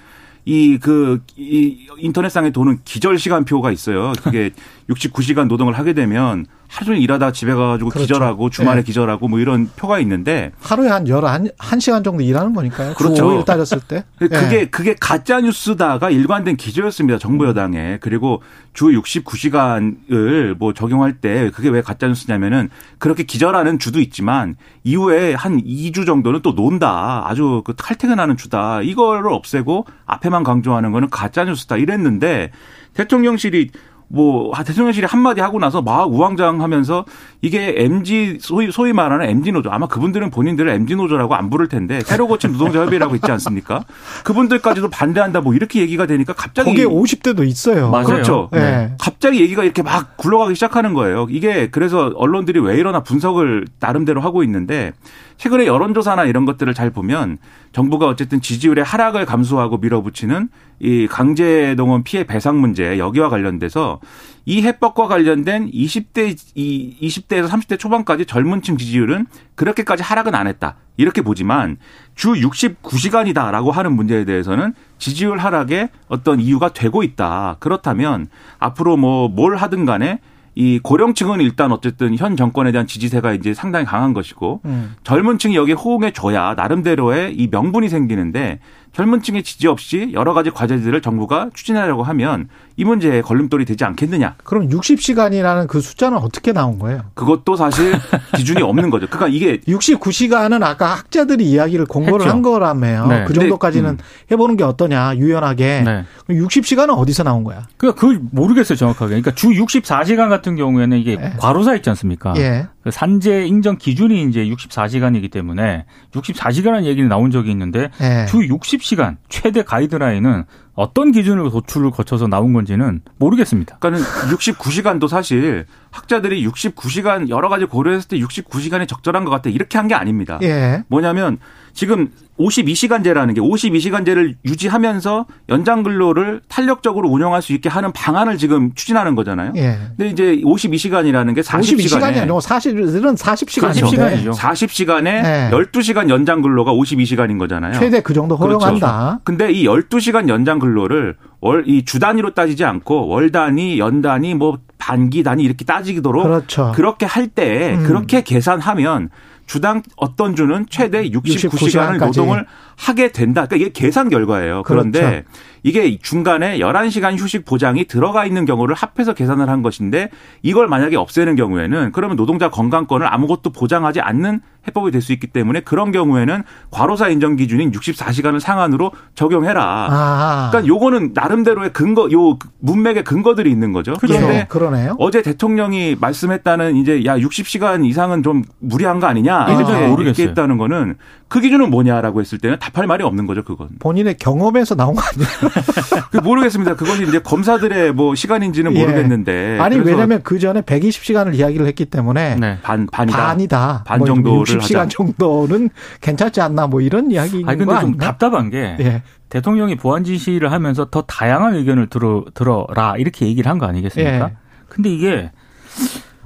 이, 그, 이 인터넷상에 도는 기절 시간표가 있어요. 그게 69시간 노동을 하게 되면 하루 종일 일하다 집에 가가지고 그렇죠. 기절하고 주말에 네. 기절하고 뭐 이런 표가 있는데 하루에 한 11, 1시간 정도 일하는 거니까요. 그렇죠. 주 5일 따졌을 때. 그게 예. 그게 가짜 뉴스다가 일관된 기조였습니다. 정부 여당에. 그리고 주 69시간을 뭐 적용할 때 그게 왜 가짜 뉴스냐면은 그렇게 기절하는 주도 있지만 이후에 한 2주 정도는 또 논다. 아주 그 탈퇴근하는 주다. 이거를 없애고 앞에만 강조하는 거는 가짜 뉴스다. 이랬는데 대통령실이 뭐 아, 대통령실이 한마디 하고 나서 막 우왕좌왕하면서 이게 MG 소위 소위 말하는 MG 노조 아마 그분들은 본인들을 MG 노조라고 안 부를 텐데 새로 고친 노동자 협의회라고 있지 않습니까? 그분들까지도 반대한다 뭐 이렇게 얘기가 되니까 갑자기 거기에 50대도 있어요. 맞아요. 그렇죠. 네. 갑자기 얘기가 이렇게 막 굴러가기 시작하는 거예요. 이게 그래서 언론들이 왜 이러나 분석을 나름대로 하고 있는데 최근에 여론조사나 이런 것들을 잘 보면 정부가 어쨌든 지지율의 하락을 감수하고 밀어붙이는 이 강제 동원 피해 배상 문제 여기와 관련돼서 이 해법과 관련된 20대 이 20대에서 30대 초반까지 젊은층 지지율은 그렇게까지 하락은 안 했다. 이렇게 보지만 주 69시간이다라고 하는 문제에 대해서는 지지율 하락에 어떤 이유가 되고 있다. 그렇다면 앞으로 뭐 뭘 하든 간에 이 고령층은 일단 어쨌든 현 정권에 대한 지지세가 이제 상당히 강한 것이고 음. 젊은 층이 여기에 호응해 줘야 나름대로의 이 명분이 생기는데 젊은 층의 지지 없이 여러 가지 과제들을 정부가 추진하려고 하면 이 문제에 걸림돌이 되지 않겠느냐. 그럼 60시간이라는 그 숫자는 어떻게 나온 거예요? 그것도 사실 기준이 없는 거죠. 그러니까 이게 69시간은 아까 학자들이 이야기를 공고를 했죠. 한 거라며요. 네. 그 근데, 정도까지는 음. 해보는 게 어떠냐, 유연하게. 네. 60시간은 어디서 나온 거야? 그러니까 그걸 모르겠어요 정확하게. 그러니까 주 64시간 같은 경우에는 이게 네. 과로사 있지 않습니까? 예. 그 산재 인정 기준이 이제 64시간이기 때문에 64시간은 얘기는 나온 적이 있는데 예. 주 60 시간 최대 가이드라인은 어떤 기준을 도출을 거쳐서 나온 건지는 모르겠습니다. 그러니까는 69시간도 사실 학자들이 69시간 여러 가지 고려했을 때 69시간이 적절한 것 같다 이렇게 한 게 아닙니다. 예. 뭐냐면 지금 52시간제라는 게 52시간제를 유지하면서 연장 근로를 탄력적으로 운영할 수 있게 하는 방안을 지금 추진하는 거잖아요. 예. 근데 이제 52시간이라는 게 52시간이 40시간에 아니고 사실은 40시간인데 40시간이죠. 40시간에 네. 12시간 연장 근로가 52시간인 거잖아요. 최대 그 정도 허용한다. 근데 이 12시간 연장 근로를 월 이 주 단위로 따지지 않고 월 단위, 연 단위, 뭐 반기 단위 이렇게 따지도록 그렇죠. 그렇게 할때 음. 그렇게 계산하면 주당 어떤 주는 최대 69시간을 69시간까지. 노동을 하게 된다. 그러니까 이게 계산 결과예요. 그런데 그렇죠. 이게 중간에 11시간 휴식 보장이 들어가 있는 경우를 합해서 계산을 한 것인데 이걸 만약에 없애는 경우에는 그러면 노동자 건강권을 아무것도 보장하지 않는 해법이 될 수 있기 때문에 그런 경우에는 과로사 인정 기준인 64시간을 상한으로 적용해라. 아. 그러니까 요거는 나름대로의 근거, 요 문맥의 근거들이 있는 거죠. 예, 그런데 그러네요. 어제 대통령이 말씀했다는 이제 야 60시간 이상은 좀 무리한 거 아니냐 잘 이렇게 모르겠어요. 얘기했다는 거는 그 기준은 뭐냐라고 했을 때는 답할 말이 없는 거죠 그건 본인의 경험에서 나온 거 아니에요? 그 모르겠습니다 그건 이제 검사들의 뭐 시간인지는 예. 모르겠는데 아니, 그래서 왜냐면 그 전에 120시간을 이야기를 했기 때문에 네. 반 반이다 반이다. 반 뭐 정도를 60시간 하자. 정도는 괜찮지 않나 뭐 이런 이야기인 아니 거 근데 좀? 답답한 게 예. 대통령이 보안 지시를 하면서 더 다양한 의견을 들어 들어라 이렇게 얘기를 한 거 아니겠습니까? 예. 근데 이게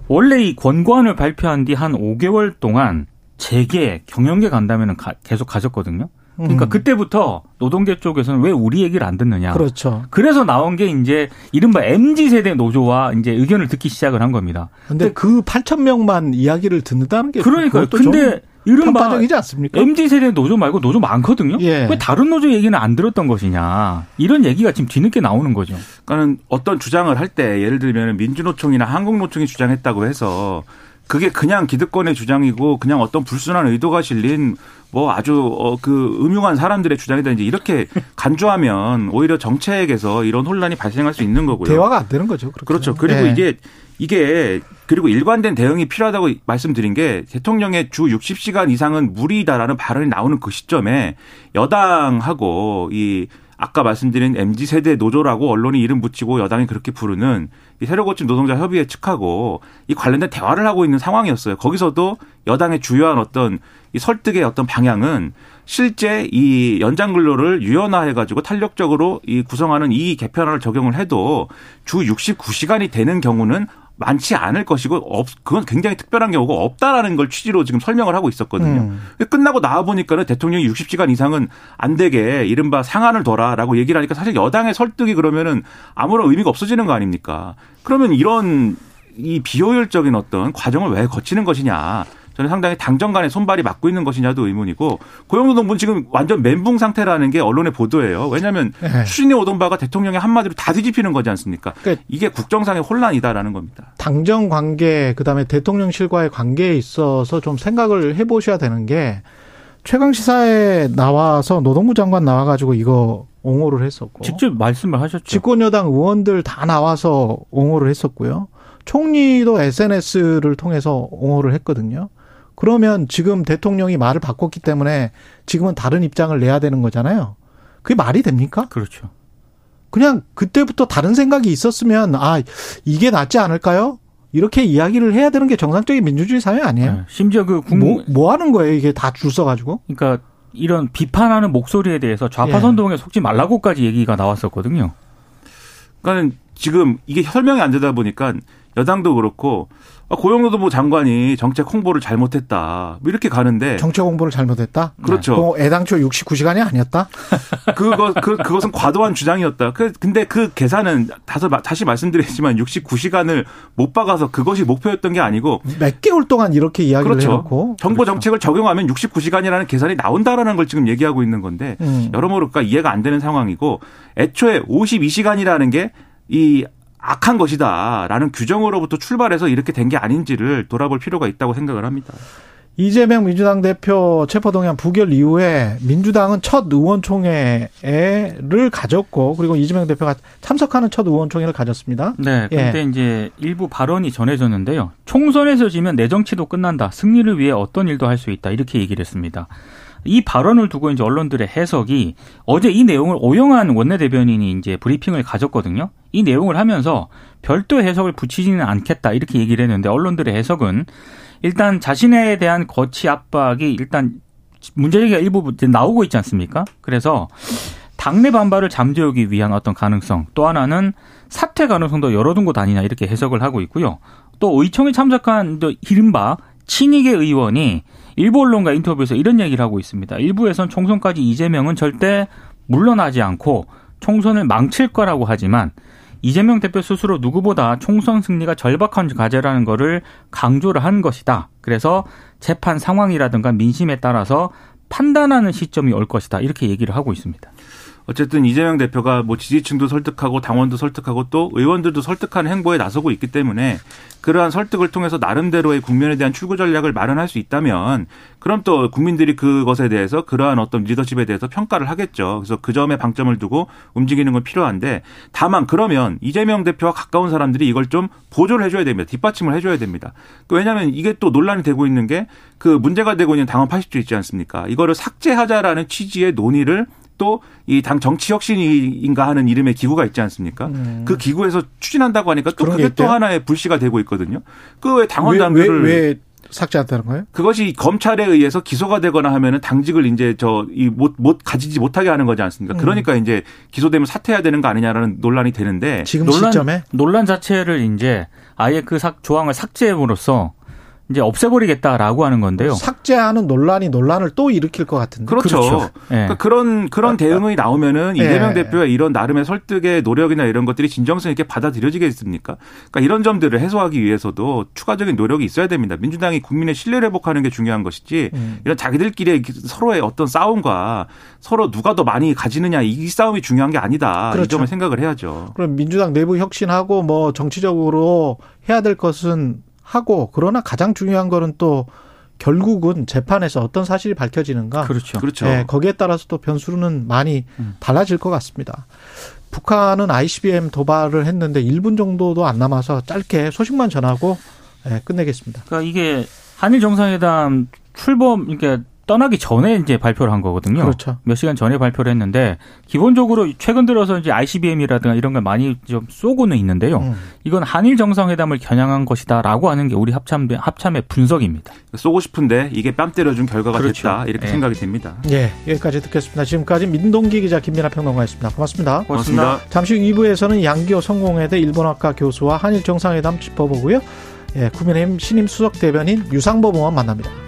원래 이 권고안을 발표한 뒤 한 5개월 동안 재계 경영계 간담회는 가- 계속 가졌거든요. 그러니까 음. 그때부터 노동계 쪽에서는 왜 우리 얘기를 안 듣느냐. 그렇죠. 그래서 나온 게 이제 이른바 MZ 세대 노조와 이제 의견을 듣기 시작을 한 겁니다. 근데 그 8천 명만 이야기를 듣는다는 게 그러니까 근데 이른바? MZ 세대 노조 말고 노조 많거든요. 예. 왜 다른 노조 얘기는 안 들었던 것이냐. 이런 얘기가 지금 뒤늦게 나오는 거죠. 그러니까는 어떤 주장을 할 때 예를 들면 민주노총이나 한국노총이 주장했다고 해서 그게 그냥 기득권의 주장이고 그냥 어떤 불순한 의도가 실린 뭐 아주 어, 그 음흉한 사람들의 주장이다 이제 이렇게 간주하면 오히려 정책에서 이런 혼란이 발생할 수 있는 거고요. 대화가 안 되는 거죠. 그렇게. 그렇죠. 그리고 예. 이게 이게 그리고 일관된 대응이 필요하다고 말씀드린 게 대통령의 주 60시간 이상은 무리다라는 발언이 나오는 그 시점에 여당하고 이 아까 말씀드린 MZ 세대 노조라고 언론이 이름 붙이고 여당이 그렇게 부르는 이 새로 고침 노동자 협의회 측하고 이 관련된 대화를 하고 있는 상황이었어요. 거기서도 여당의 주요한 어떤 이 설득의 어떤 방향은 실제 이 연장 근로를 유연화해 가지고 탄력적으로 이 구성하는 이 개편안을 적용을 해도 주 69시간이 되는 경우는 많지 않을 것이고 없 그건 굉장히 특별한 경우가 없다라는 걸 취지로 지금 설명을 하고 있었거든요. 음. 끝나고 나와 보니까는 대통령이 60시간 이상은 안 되게 이른바 상한을 둬라라고 얘기를 하니까 사실 여당의 설득이 그러면은 아무런 의미가 없어지는 거 아닙니까? 그러면 이런 이 비효율적인 어떤 과정을 왜 거치는 것이냐. 저는 상당히 당정 간의 손발이 맞고 있는 것이냐도 의문이고 고용노동부는 지금 완전 멘붕 상태라는 게 언론의 보도예요. 왜냐하면 네. 추진해 오던 바가 대통령의 한마디로 다 뒤집히는 거지 않습니까? 그러니까 이게 국정상의 혼란이다라는 겁니다. 당정 관계 그다음에 대통령실과의 관계에 있어서 좀 생각을 해보셔야 되는 게 최강 시사에 나와서 노동부 장관 나와가지고 이거 옹호를 했었고 직접 말씀을 하셨죠. 집권 여당 의원들 다 나와서 옹호를 했었고요. 총리도 SNS를 통해서 옹호를 했거든요. 그러면 지금 대통령이 말을 바꿨기 때문에 지금은 다른 입장을 내야 되는 거잖아요. 그게 말이 됩니까? 그렇죠. 그냥 그때부터 다른 생각이 있었으면 아 이게 낫지 않을까요? 이렇게 이야기를 해야 되는 게 정상적인 민주주의 사회 아니에요? 네. 심지어 그 국, 뭐, 뭐 하는 거예요? 이게 다 줄 서가지고? 그러니까 이런 비판하는 목소리에 대해서 좌파 예. 선동에 속지 말라고까지 얘기가 나왔었거든요. 그러니까 지금 이게 설명이 안 되다 보니까 여당도 그렇고 아, 고용노동부 장관이 정책 홍보를 잘못했다. 뭐 이렇게 가는데 정책 홍보를 잘못했다. 그렇죠. 네. 애당초 69시간이 아니었다. 그거 그 그것은 과도한 주장이었다. 그 근데 그 계산은 다시 다시 말씀드리지만 69시간을 못 박아서 그것이 목표였던 게 아니고 몇 개월 동안 이렇게 이야기를 그렇죠. 해놓고 정보 그렇죠. 정책을 적용하면 69시간이라는 계산이 나온다라는 걸 지금 얘기하고 있는 건데 음. 여러모로 그러니까 이해가 안 되는 상황이고 애초에 52시간이라는 게이 악한 것이다라는 규정으로부터 출발해서 이렇게 된 게 아닌지를 돌아볼 필요가 있다고 생각을 합니다. 이재명 민주당 대표 체포동의안 부결 이후에 민주당은 첫 의원총회를 가졌고 그리고 이재명 대표가 참석하는 첫 의원총회를 가졌습니다. 네, 예. 근데 이제 일부 발언이 전해졌는데요. 총선에서 지면 내 정치도 끝난다. 승리를 위해 어떤 일도 할 수 있다. 이렇게 얘기를 했습니다. 이 발언을 두고 이제 언론들의 해석이 어제 이 내용을 오영환 원내대변인이 이제 브리핑을 가졌거든요. 이 내용을 하면서 별도 해석을 붙이지는 않겠다. 이렇게 얘기를 했는데 언론들의 해석은 일단 자신에 대한 거치 압박이 일단 문제제기가 일부 나오고 있지 않습니까? 그래서 당내 반발을 잠재우기 위한 어떤 가능성 또 하나는 사퇴 가능성도 열어둔 것 아니냐 이렇게 해석을 하고 있고요. 또 의총에 참석한 또 이른바 친이계 의원이 일부 언론과 인터뷰에서 이런 얘기를 하고 있습니다. 일부에선 총선까지 이재명은 절대 물러나지 않고 총선을 망칠 거라고 하지만 이재명 대표 스스로 누구보다 총선 승리가 절박한 과제라는 거를 강조를 한 것이다. 그래서 재판 상황이라든가 민심에 따라서 판단하는 시점이 올 것이다. 이렇게 얘기를 하고 있습니다. 어쨌든 이재명 대표가 뭐 지지층도 설득하고 당원도 설득하고 또 의원들도 설득하는 행보에 나서고 있기 때문에 그러한 설득을 통해서 나름대로의 국면에 대한 출구 전략을 마련할 수 있다면 그럼 또 국민들이 그것에 대해서 그러한 어떤 리더십에 대해서 평가를 하겠죠. 그래서 그 점에 방점을 두고 움직이는 건 필요한데 다만 그러면 이재명 대표와 가까운 사람들이 이걸 좀 보조를 해줘야 됩니다. 뒷받침을 해줘야 됩니다. 왜냐하면 이게 또 논란이 되고 있는 게 그 문제가 되고 있는 당원 80조 있지 않습니까? 이거를 삭제하자라는 취지의 논의를 또 이 당 정치 혁신인가 하는 이름의 기구가 있지 않습니까? 음. 그 기구에서 추진한다고 하니까 또게 그게 또? 하나의 불씨가 되고 있거든요. 그 왜 당원 왜, 당규를 왜, 왜 삭제한다는 거예요? 그것이 검찰에 의해서 기소가 되거나 하면은 당직을 이제 저 이 못 못 가지지 못하게 하는 거지 않습니까? 음. 그러니까 이제 기소되면 사퇴해야 되는 거 아니냐라는 논란이 되는데 지금 논란, 시점에 논란 자체를 이제 아예 그 삭, 조항을 삭제함으로써 이제 없애버리겠다라고 하는 건데요. 삭제하는 논란이 논란을 또 일으킬 것 같은데. 그렇죠. 그렇죠. 예. 그러니까 그런 그런 대응이 나오면은 예. 이재명 대표의 이런 나름의 설득의 노력이나 이런 것들이 진정성 있게 받아들여지겠습니까? 그러니까 이런 점들을 해소하기 위해서도 추가적인 노력이 있어야 됩니다. 민주당이 국민의 신뢰를 회복하는 게 중요한 것이지 음. 이런 자기들끼리 서로의 어떤 싸움과 서로 누가 더 많이 가지느냐 이 싸움이 중요한 게 아니다. 이 그렇죠. 점을 생각을 해야죠. 그럼 민주당 내부 혁신하고 뭐 정치적으로 해야 될 것은 하고 그러나 가장 중요한 거는 또 결국은 재판에서 어떤 사실이 밝혀지는가. 그렇죠. 그렇죠. 예, 거기에 따라서 또 변수는 많이 음. 달라질 것 같습니다. 북한은 ICBM 도발을 했는데 1분 정도도 안 남아서 짧게 소식만 전하고 예, 끝내겠습니다. 그러니까 이게 한일 정상회담 출범 그러니까 떠나기 전에 이제 발표를 한 거거든요. 그렇죠. 몇 시간 전에 발표를 했는데 기본적으로 최근 들어서 이제 ICBM이라든가 이런 걸 많이 좀 쏘고는 있는데요. 음. 이건 한일 정상회담을 겨냥한 것이다라고 하는 게 우리 합참 합참의 분석입니다. 쏘고 싶은데 이게 뺨 때려준 결과가 그렇죠. 됐다 이렇게 예. 생각이 됩니다. 예, 여기까지 듣겠습니다. 지금까지 민동기 기자 김민아 평론가였습니다. 고맙습니다. 고맙습니다. 잠시 후 2부에서는 양기호 성공회대 일본학과 교수와 한일 정상회담 짚어보고요. 예, 국민의힘 신임 수석 대변인 유상범 의원 만납니다.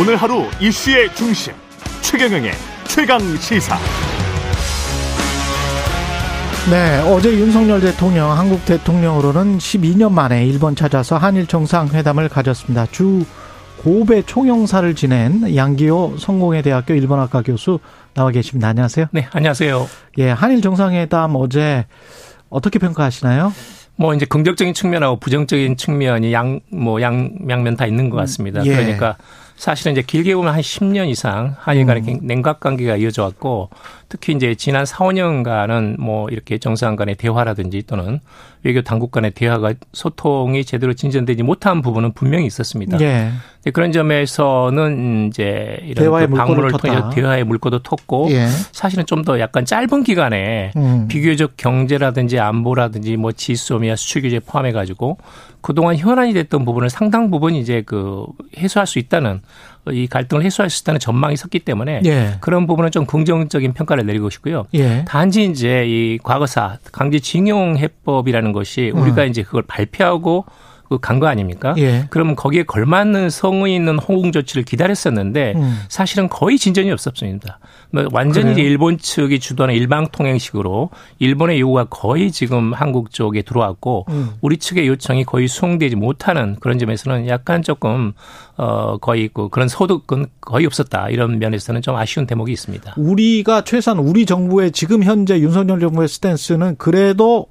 오늘 하루 이슈의 중심 최경영의 최강 시사. 네, 어제 윤석열 대통령 한국 대통령으로는 12년 만에 일본 찾아서 한일 정상회담을 가졌습니다. 주 고배 총영사를 지낸 양기호 성공회대학교 일본학과 교수 나와 계십니다. 안녕하세요. 네, 안녕하세요. 예, 한일 정상회담 어제 어떻게 평가하시나요? 뭐 이제 긍정적인 측면하고 부정적인 측면이 양, 뭐 양, 양면 다 있는 것 같습니다. 예. 그러니까 사실은 이제 길게 보면 한 10년 이상 한일 간의 음. 냉각 관계가 이어져 왔고 특히 이제 지난 4, 5년간은 뭐 이렇게 정상 간의 대화라든지 또는 외교 당국 간의 대화가 소통이 제대로 진전되지 못한 부분은 분명히 있었습니다. 예. 그런 점에서는 이제 이런 그 방문을 통해서 텄다. 대화의 물꼬도 텄고 예. 사실은 좀 더 약간 짧은 기간에 음. 비교적 경제라든지 안보라든지 뭐 지소미아 수출 규제 포함해 가지고 그동안 현안이 됐던 부분을 상당 부분 이제 그 해소할 수 있다는 이 갈등을 해소할 수 있다는 전망이 섰기 때문에 예. 그런 부분은 좀 긍정적인 평가를 내리고 싶고요. 예. 단지 이제 이 과거사 강제징용 해법이라는 것이 우리가 이제 그걸 발표하고 그 간 거 아닙니까? 예. 그러면 거기에 걸맞는 성의 있는 호응 조치를 기다렸었는데 음. 사실은 거의 진전이 없었습니다. 뭐 완전히 그래요? 일본 측이 주도하는 일방 통행식으로 일본의 요구가 거의 지금 한국 쪽에 들어왔고 음. 우리 측의 요청이 거의 수용되지 못하는 그런 점에서는 약간 조금 어 거의 그 그런 소득은 거의 없었다 이런 면에서는 좀 아쉬운 대목이 있습니다. 우리가 최소한 우리 정부의 지금 현재 윤석열 정부의 스탠스는 그래도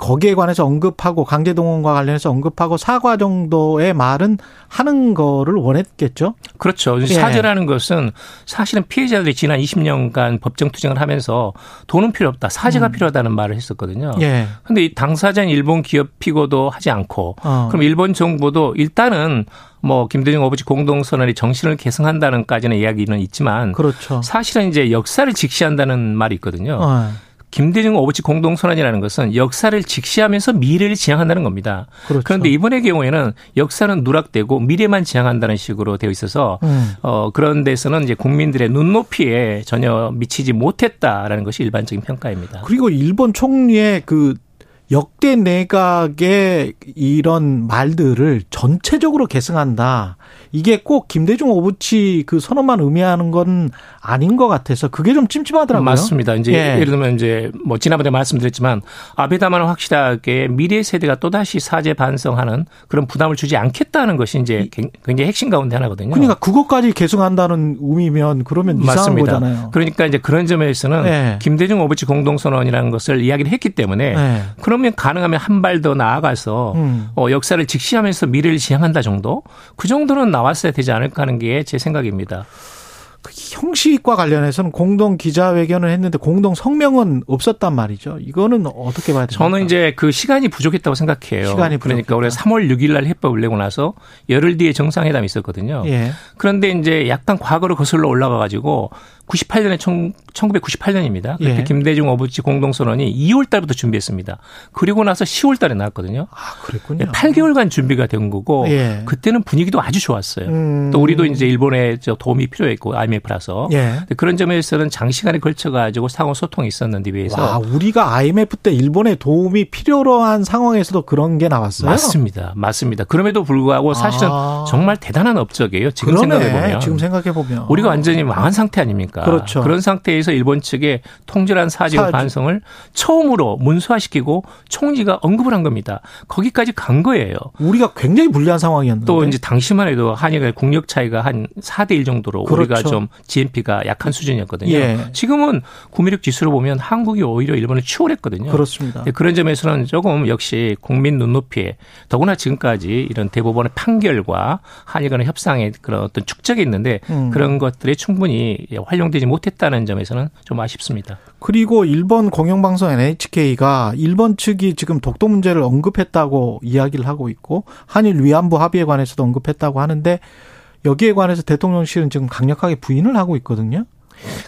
거기에 관해서 언급하고 강제동원과 관련해서 언급하고 사과 정도의 말은 하는 거를 원했겠죠. 그렇죠. 예. 사죄라는 것은 사실은 피해자들이 지난 20년간 법정 투쟁을 하면서 돈은 필요 없다. 사죄가 필요하다는 말을 했었거든요. 음. 예. 근데 이 당사자인 일본 기업 피고도 하지 않고 어. 그럼 일본 정부도 일단은 뭐 김대중 어부지 공동선언이 정신을 계승한다는까지는 이야기는 있지만 그렇죠. 사실은 이제 역사를 직시한다는 말이 있거든요. 어. 김대중 어부지 공동선언이라는 것은 역사를 직시하면서 미래를 지향한다는 겁니다. 그렇죠. 그런데 이번의 경우에는 역사는 누락되고 미래만 지향한다는 식으로 되어 있어서 음. 어 그런 데서는 이제 국민들의 눈높이에 전혀 미치지 못했다라는 것이 일반적인 평가입니다. 그리고 일본 총리의 그 역대 내각의 이런 말들을 전체적으로 계승한다. 이게 꼭 김대중 오부치 그 선언만 의미하는 건 아닌 것 같아서 그게 좀 찜찜하더라고요. 맞습니다. 이제 예. 예. 를 들면 이제 뭐 지난번에 말씀드렸지만 아베다마는 확실하게 미래 세대가 또 다시 사죄 반성하는 그런 부담을 주지 않겠다는 것이 이제 굉장히 핵심 가운데 하나거든요. 그러니까 그것까지 계승한다는 의미면 그러면 이상한 맞습니다. 거잖아요. 그러니까 이제 그런 점에서는 예. 김대중 오부치 공동선언이라는 것을 이야기를 했기 때문에 네. 그 러면 가능하면 한 발 더 나아가서 음. 어, 역사를 직시하면서 미래를 지향한다 정도 그 정도는 나왔어야 되지 않을까 하는 게 제 생각입니다. 그 형식과 관련해서는 공동 기자회견을 했는데 공동 성명은 없었단 말이죠. 이거는 어떻게 봐야 됩니까? 저는 이제 그 시간이 부족했다고 생각해요. 시간이 그러니까 우리가 3월 6일 날 해법을 내고 나서 열흘 뒤에 정상회담이 있었거든요. 예. 그런데 이제 약간 과거로 거슬러 올라가 가지고 98년에 1998년입니다. 그때 예. 김대중 어부지 공동선언이 2월 달부터 준비했습니다. 그리고 나서 10월 달에 나왔거든요. 아, 그랬군요. 8개월간 준비가 된 거고 예. 그때는 분위기도 아주 좋았어요. 음. 또 우리도 이제 일본의 저 도움이 필요했고 IMF라서 예. 그런 점에서는 장시간에 걸쳐 가지고 상호 소통이 있었는데 비해서 와, 우리가 IMF 때 일본의 도움이 필요로 한 상황에서도 그런 게 나왔어요. 맞습니다. 맞습니다. 그럼에도 불구하고 사실은 아. 정말 대단한 업적이에요. 지금. 생각해 보면. 지금 생각해 보면 우리가 완전히 망한 상태 아닙니까? 그렇죠. 런 상태에서 일본 측에 통절한 사죄와 사죄. 반성을 처음으로 문서화시키고 총리가 언급을 한 겁니다. 거기까지 간 거예요. 우리가 굉장히 불리한 상황이었는데 또 이제 당시만 해도 한일의 국력 차이가 한 4대 1 정도로 우리가 그렇죠. 좀 GNP가 약한 수준이었거든요. 예. 지금은 구매력 지수로 보면 한국이 오히려 일본을 추월했거든요. 그렇습니다. 네, 그런 점에서는 조금 역시 국민 눈높이에 더구나 지금까지 이런 대법원의 판결과 한일 간의 협상의 그런 어떤 축적이 있는데 음. 그런 것들이 충분히 활용 되지 못했다는 점에서는 좀 아쉽습니다. 그리고 일본 공영방송 NHK가 일본 측이 지금 독도 문제를 언급했다고 이야기를 하고 있고 한일 위안부 합의에 관해서도 언급했다고 하는데 여기에 관해서 대통령실은 지금 강력하게 부인을 하고 있거든요.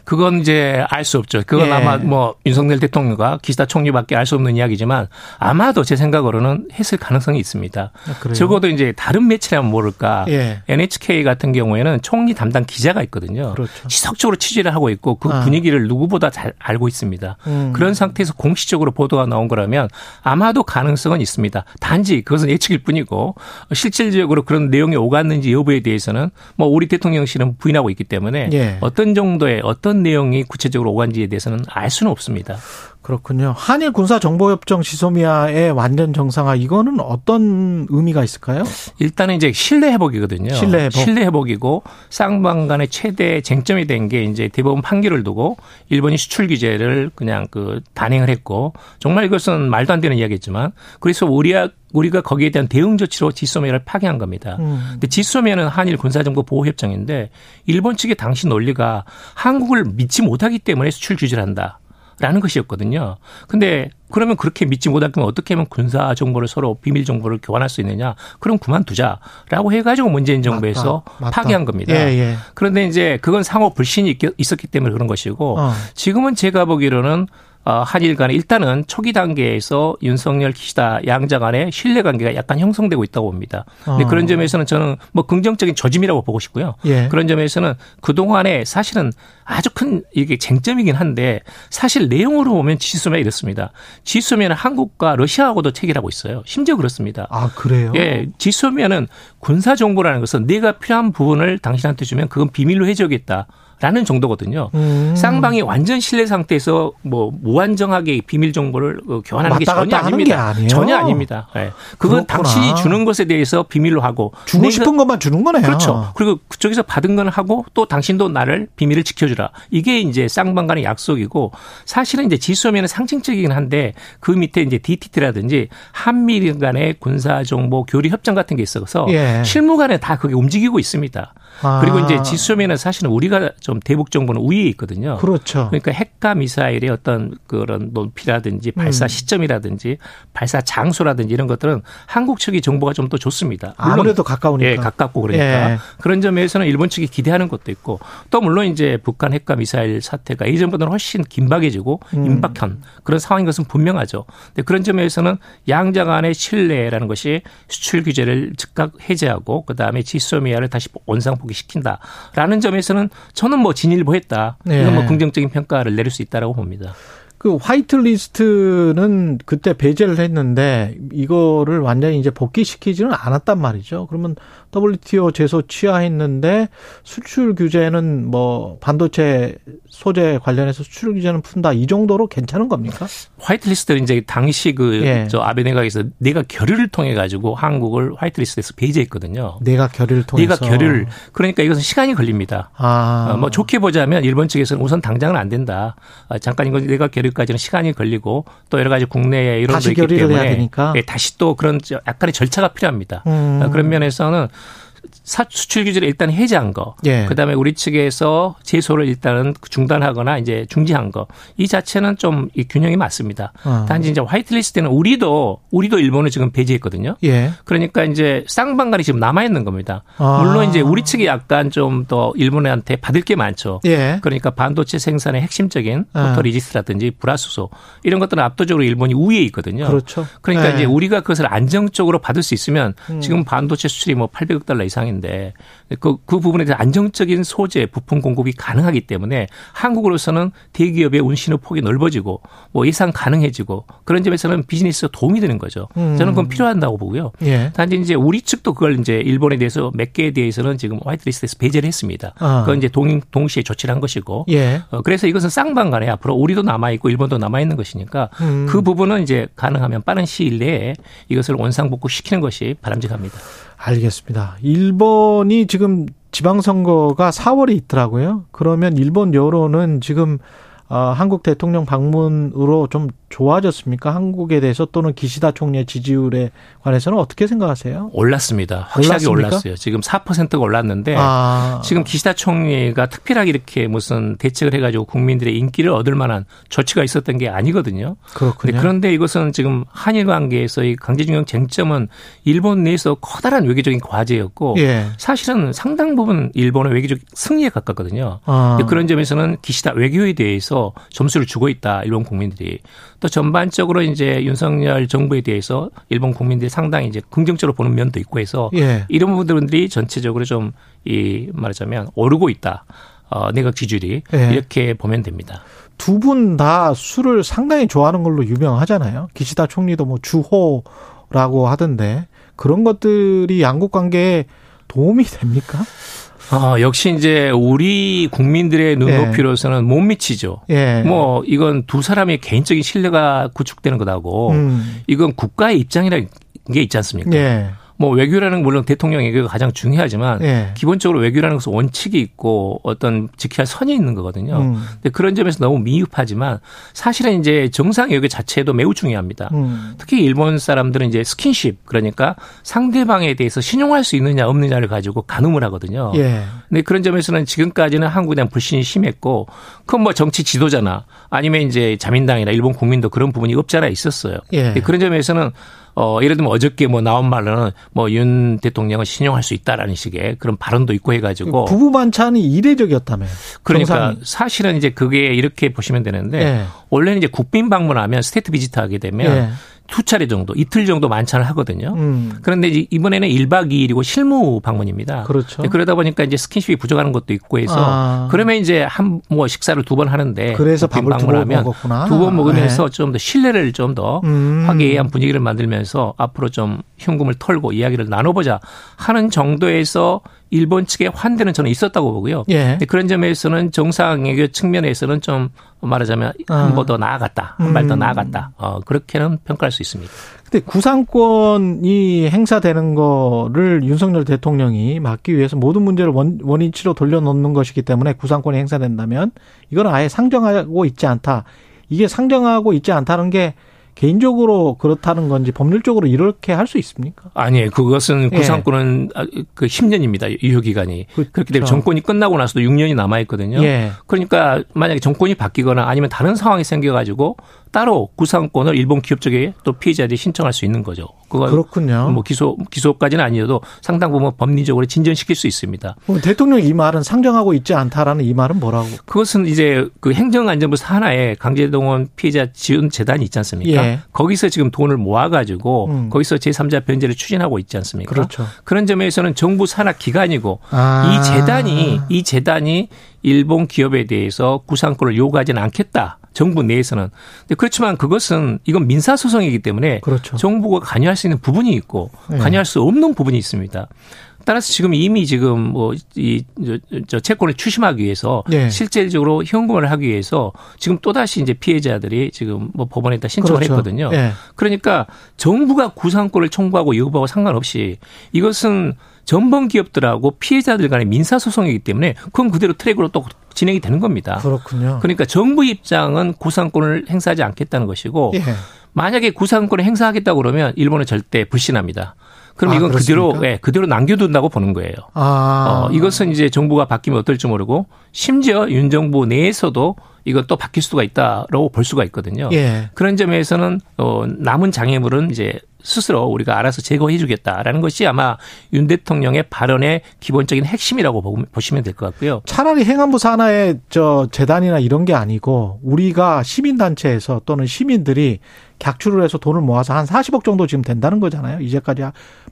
그건 이제 알 수 없죠. 그건 예. 아마 뭐 윤석열 대통령과 기시다 총리밖에 알 수 없는 이야기지만 아마도 제 생각으로는 했을 가능성이 있습니다. 그래요? 적어도 이제 다른 매체라면 모를까. 예. NHK 같은 경우에는 총리 담당 기자가 있거든요. 그렇죠. 지속적으로 취재를 하고 있고 그 아. 분위기를 누구보다 잘 알고 있습니다. 음. 그런 상태에서 공식적으로 보도가 나온 거라면 아마도 가능성은 있습니다. 단지 그것은 예측일 뿐이고 실질적으로 그런 내용이 오갔는지 여부에 대해서는 뭐 우리 대통령실은 부인하고 있기 때문에 예. 어떤 정도의 어떤 내용이 구체적으로 오간지에 대해서는 알 수는 없습니다. 그렇군요. 한일 군사 정보협정 지소미아의 완전 정상화 이거는 어떤 의미가 있을까요? 일단은 이제 신뢰 회복이거든요. 신뢰 회복. 신뢰 회복이고 쌍방 간의 최대 쟁점이 된 게 이제 대법원 판결을 두고 일본이 수출 규제를 그냥 그 단행을 했고 정말 이것은 말도 안 되는 이야기였지만 그래서 우리와 우리가 거기에 대한 대응 조치로 지소미아를 파기한 겁니다. 음. 근데 지소미아는 한일 군사정보 보호 협정인데 일본 측의 당시 논리가 한국을 믿지 못하기 때문에 수출 규제를 한다. 라는 것이었거든요. 근데 그러면 그렇게 믿지 못할 거면 어떻게 하면 군사 정보를 서로 비밀 정보를 교환할 수 있느냐? 그럼 그만두자라고 해가지고 문재인 정부에서 맞다, 맞다. 파기한 겁니다. 예, 예. 그런데 이제 그건 상호 불신이 있었기 때문에 그런 것이고 어. 지금은 제가 보기로는 어, 한일 간에 일단은 초기 단계에서 윤석열 기시다 양자 간의 신뢰 관계가 약간 형성되고 있다고 봅니다. 근데 어. 그런 점에서는 저는 뭐 긍정적인 조짐이라고 보고 싶고요. 예. 그런 점에서는 그동안에 사실은 아주 큰 이게 쟁점이긴 한데 사실 내용으로 보면 지소면 이렇습니다. 지소면은 한국과 러시아하고도 체결하고 있어요. 심지어 그렇습니다. 아, 그래요? 예, 지소면은 군사 정보라는 것은 내가 필요한 부분을 당신한테 주면 그건 비밀로 해줘야겠다. 라는 정도거든요. 음. 쌍방이 완전 신뢰 상태에서 뭐 무한정하게 비밀 정보를 어, 교환하는 게 전혀 게 아닙니다. 아니에요? 전혀 아닙니다. 예. 그건 그렇구나. 당신이 주는 것에 대해서 비밀로 하고 주고 싶은 것만 주는 거네요. 그렇죠. 그리고 그쪽에서 받은 건 하고 또 당신도 나를 비밀을 지켜주라. 이게 이제 쌍방 간의 약속이고 사실은 이제 지소면은 상징적이긴 한데 그 밑에 이제 DTT라든지 한미일 간의 군사 정보 교류 협정 같은 게 있어서 예. 실무 간에 다 그게 움직이고 있습니다. 아. 그리고 이제 지소면은 사실은 우리가 좀 대북 정보는 우위에 있거든요. 그렇죠. 그러니까 핵과 미사일의 어떤 그런 높이라든지 발사 음. 시점이라든지 발사 장소라든지 이런 것들은 한국 측의 정보가 좀 더 좋습니다. 아무래도 가까우니까. 예, 가깝고 그러니까 예. 그런 점에서는 일본 측이 기대하는 것도 있고 또 물론 이제 북한 핵과 미사일 사태가 예전보다는 훨씬 긴박해지고 음. 임박한 그런 상황인 것은 분명하죠. 근데 그런 점에서는 양자 간의 신뢰라는 것이 수출 규제를 즉각 해제하고 그다음에 지소미아를 다시 원상 복귀 시킨다라는 점에서는 저는 뭐 진일보 했다. 예. 이건 뭐 긍정적인 평가를 내릴 수 있다라고 봅니다. 그 white list는 그때 배제를 했는데 이거를 완전히 이제 복귀시키지는 않았단 말이죠. 그러면 WTO 제소 취하했는데 수출 규제는 뭐 반도체 소재 관련해서 수출 규제는 푼다 이 정도로 괜찮은 겁니까? white list는 이제 당시 그 예. 저 아베 내각에서 내각 결의를 통해 가지고 한국을 white list에서 배제했거든요. 내각 결의를 통해서 내각 결의를 그러니까 이것은 시간이 걸립니다. 아, 어, 뭐 좋게 보자면 일본 측에서는 우선 당장은 안 된다. 어, 잠깐 이거 내각 결의까지는 시간이 걸리고 또 여러 가지 국내에 이론도 다시 있기 결의를 때문에 해야 되니까. 예, 다시 또 그런 저 약간의 절차가 필요합니다. 음. 어, 그런 면에서는 사, 수출 규제를 일단 해제한 거, 예. 그다음에 우리 측에서 제소를 일단은 중단하거나 이제 중지한 거, 이 자체는 좀 이 균형이 맞습니다. 어. 단지 이제 white list는 우리도 우리도 일본을 지금 배제했거든요. 예. 그러니까 이제 쌍방간이 지금 남아 있는 겁니다. 아. 물론 이제 우리 측이 약간 좀 더 일본한테 받을 게 많죠. 예. 그러니까 반도체 생산의 핵심적인 아. photoresist라든지 불화수소 이런 것들은 압도적으로 일본이 우위에 있거든요. 그렇죠. 그러니까 예. 이제 우리가 그것을 안정적으로 받을 수 있으면 음. 지금 반도체 수출이 뭐 800억 달러 이상인데 그, 그 부분에 대해서 안정적인 소재 부품 공급이 가능하기 때문에 한국으로서는 대기업의 운신의 폭이 넓어지고 뭐 예상 가능해지고 그런 점에서는 비즈니스가 도움이 되는 거죠. 음. 저는 그건 필요한다고 보고요. 예. 단지 이제 우리 측도 그걸 이제 일본에 대해서 몇 개에 대해서는 지금 화이트리스트에서 배제를 했습니다. 아. 그건 이제 동, 동시에 조치를 한 것이고. 예. 어, 그래서 이것은 쌍방간에 앞으로 우리도 남아 있고 일본도 남아 있는 것이니까 음. 그 부분은 이제 가능하면 빠른 시일 내에 이것을 원상복구 시키는 것이 바람직합니다. 알겠습니다. 일본이 지금 지방선거가 4월에 있더라고요. 그러면 일본 여론은 지금 어, 한국 대통령 방문으로 좀 좋아졌습니까? 한국에 대해서 또는 기시다 총리의 지지율에 관해서는 어떻게 생각하세요? 올랐습니다. 확실하게 올랐습니까? 올랐어요. 지금 4%가 올랐는데 아, 지금 기시다 총리가 특별하게 이렇게 무슨 대책을 해가지고 국민들의 인기를 얻을 만한 조치가 있었던 게 아니거든요. 그렇군요. 네, 그런데 이것은 지금 한일 관계에서의 강제징용 쟁점은 일본 내에서 커다란 외교적인 과제였고 예. 사실은 상당 부분 일본의 외교적 승리에 가깝거든요. 아. 그런 점에서는 기시다 외교에 대해서 점수를 주고 있다 일본 국민들이 또 전반적으로 이제 윤석열 정부에 대해서 일본 국민들이 상당히 이제 긍정적으로 보는 면도 있고 해서 예. 이런 부분들이 전체적으로 좀 이 말하자면 오르고 있다. 어, 내각 지지율이 예. 이렇게 보면 됩니다. 두 분 다 술을 상당히 좋아하는 걸로 유명하잖아요. 기시다 총리도 뭐 주호라고 하던데 그런 것들이 양국 관계에 도움이 됩니까? 어, 역시 이제 우리 국민들의 눈높이로서는 못 미치죠. 예. 뭐 이건 두 사람의 개인적인 신뢰가 구축되는 거다고 음. 이건 국가의 입장이라는 게 있지 않습니까? 예. 뭐 외교라는 건 물론 대통령 외교가 가장 중요하지만 예. 기본적으로 외교라는 것은 원칙이 있고 어떤 지켜야 할 선이 있는 거거든요. 음. 근데 그런 점에서 너무 미흡하지만 사실은 이제 정상 외교 자체도 매우 중요합니다. 음. 특히 일본 사람들은 이제 스킨십 그러니까 상대방에 대해서 신용할 수 있느냐 없느냐를 가지고 가늠을 하거든요. 예. 근데 그런 점에서는 지금까지는 한국에 대한 불신이 심했고 그건 뭐 정치 지도자나 아니면 이제 자민당이나 일본 국민도 그런 부분이 없잖아 있었어요. 예. 그런 점에서는 어 예를 들면 어저께 뭐 나온 말로는 뭐 윤 대통령을 신용할 수 있다라는 식의 그런 발언도 있고 해가지고 부부 만찬이 이례적이었다며요. 그러니까 정상이. 사실은 이제 그게 이렇게 보시면 되는데 예. 원래는 이제 국빈 방문하면 state visit 하게 되면 예. 두 차례 정도 이틀 정도 만찬을 하거든요. 음. 그런데 이제 이번에는 1박 2일이고 실무 방문입니다. 그렇죠. 네, 그러다 보니까 이제 스킨십이 부족한 것도 있고 해서 아. 그러면 이제 한 뭐 식사를 두 번 하는데 그래서 국빈 밥을 두번 방문하면 먹었구나. 두번 먹으면서 좀더 신뢰를 좀더 음. 화기애애한 분위기를 만들면서 앞으로 좀 흉금을 털고 이야기를 나눠보자 하는 정도에서 일본 측의 환대는 저는 있었다고 보고요. 예. 그런 점에서는 정상외교 측면에서는 좀 말하자면 아. 한번 더 나아갔다, 한 발더 음. 나아갔다. 어, 그렇게는 평가할 수 있습니다. 근데 구상권이 행사되는 거를 윤석열 대통령이 막기 위해서 모든 문제를 원, 원인치로 돌려놓는 것이기 때문에 구상권이 행사된다면 이건 아예 상정하고 있지 않다. 이게 상정하고 있지 않다는 게 개인적으로 그렇다는 건지 법률적으로 이렇게 할 수 있습니까? 아니에요. 그것은 예. 구상권은 아, 그 10년입니다. 유효 기간이. 그- 그렇기 때문에 그렇죠. 정권이 끝나고 나서도 6년이 남아 있거든요. 예. 그러니까 만약에 정권이 바뀌거나 아니면 다른 상황이 생겨가지고 따로 구상권을 일본 기업 쪽에 또 피해자들이 신청할 수 있는 거죠. 그렇군요. 뭐 기소 기소까지는 아니어도 상당 부분 법리적으로 진전시킬 수 있습니다. 그럼 대통령 이 말은 상정하고 있지 않다라는 이 말은 뭐라고? 그것은 이제 그 행정안전부 산하에 강제동원 피해자 지원 재단이 있지 않습니까? 예. 거기서 지금 돈을 모아가지고 음. 거기서 제3자 변제를 추진하고 있지 않습니까? 그렇죠. 그런 점에서는 정부 산하 기관이고 아. 이 재단이 이 재단이 일본 기업에 대해서 구상권을 요구하지는 않겠다. 정부 내에서는. 근데 그렇지만 그것은 이건 민사 소송이기 때문에 그렇죠. 정부가 관여할 수 있는 부분이 있고 네. 관여할 수 없는 부분이 있습니다. 따라서 지금 이미 지금 뭐이저 채권을 추심하기 위해서 네. 실질적으로 현금을 하기 위해서 지금 또 다시 이제 피해자들이 지금 뭐 법원에다 신청을 그렇죠. 했거든요. 예. 그러니까 정부가 구상권을 청구하고 여부하고 상관없이 이것은 전범 기업들하고 피해자들 간의 민사 소송이기 때문에 그건 그대로 트랙으로 또 진행이 되는 겁니다. 그렇군요. 그러니까 정부 입장은 구상권을 행사하지 않겠다는 것이고 예. 만약에 구상권을 행사하겠다 그러면 일본은 절대 불신합니다. 그럼 아, 이건 그대로 그렇습니까? 예, 그대로 남겨둔다고 보는 거예요. 아. 어, 이것은 이제 정부가 바뀌면 어떨지 모르고 심지어 윤 정부 내에서도 이건 또 바뀔 수가 있다라고 볼 수가 있거든요. 예. 그런 점에서는 어 남은 장애물은 이제 스스로 우리가 알아서 제거해 주겠다라는 것이 아마 윤 대통령의 발언의 기본적인 핵심이라고 보- 보시면 될 것 같고요. 차라리 행안부 산하의 저 재단이나 이런 게 아니고 우리가 시민단체에서 또는 시민들이 객출을 해서 돈을 모아서 한 40억 정도 지금 된다는 거잖아요. 이제까지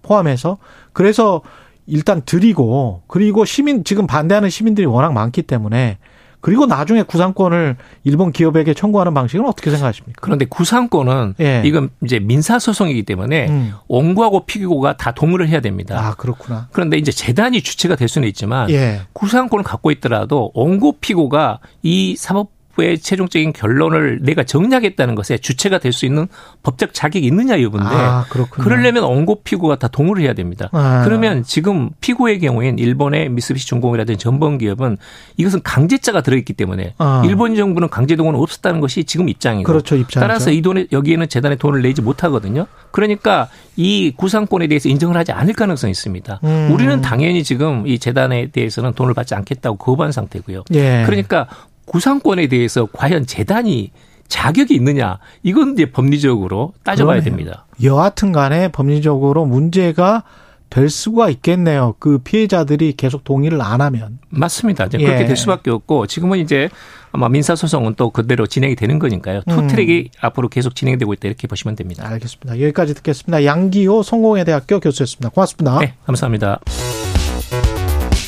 포함해서. 그래서 일단 드리고 그리고 시민 지금 반대하는 시민들이 워낙 많기 때문에 그리고 나중에 구상권을 일본 기업에게 청구하는 방식은 어떻게 생각하십니까? 그런데 구상권은 예. 이건 이제 민사 소송이기 때문에 음. 원고하고 피고가 다 동의를 해야 됩니다. 아, 그렇구나. 그런데 이제 재단이 주체가 될 수는 있지만 예. 구상권을 갖고 있더라도 원고 피고가 이 사법 부의 최종적인 결론을 내가 정리하겠다는 것에 주체가 될 수 있는 법적 자격이 있느냐 여부인데 아, 그렇군요. 그러려면 원고 피고가 다 동의를 해야 됩니다. 아. 그러면 지금 피고의 경우엔 일본의 미쓰비시 중공이라든지 전범 기업은 이것은 강제자가 들어있기 때문에 아. 일본 정부는 강제 동원은 없었다는 것이 지금 입장이고 그렇죠, 입장이죠. 따라서 이 돈에 여기에는 재단에 돈을 내지 못하거든요. 그러니까 이 구상권에 대해서 인정을 하지 않을 가능성이 있습니다. 음. 우리는 당연히 지금 이 재단에 대해서는 돈을 받지 않겠다고 거부한 상태고요. 예. 그러니까 구상권에 대해서 과연 재단이 자격이 있느냐 이건 이제 법리적으로 따져봐야 그러네요. 됩니다. 여하튼 간에 법리적으로 문제가 될 수가 있겠네요. 그 피해자들이 계속 동의를 안 하면. 맞습니다. 이제 예. 그렇게 될 수밖에 없고 지금은 이제 아마 민사 소송은 또 그대로 진행이 되는 거니까요. two 음. track이 앞으로 계속 진행되고 있다 이렇게 보시면 됩니다. 알겠습니다. 여기까지 듣겠습니다. 양기호 성공회대학교 교수였습니다. 고맙습니다. 네, 감사합니다.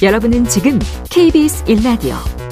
여러분은 지금 KBS 1라디오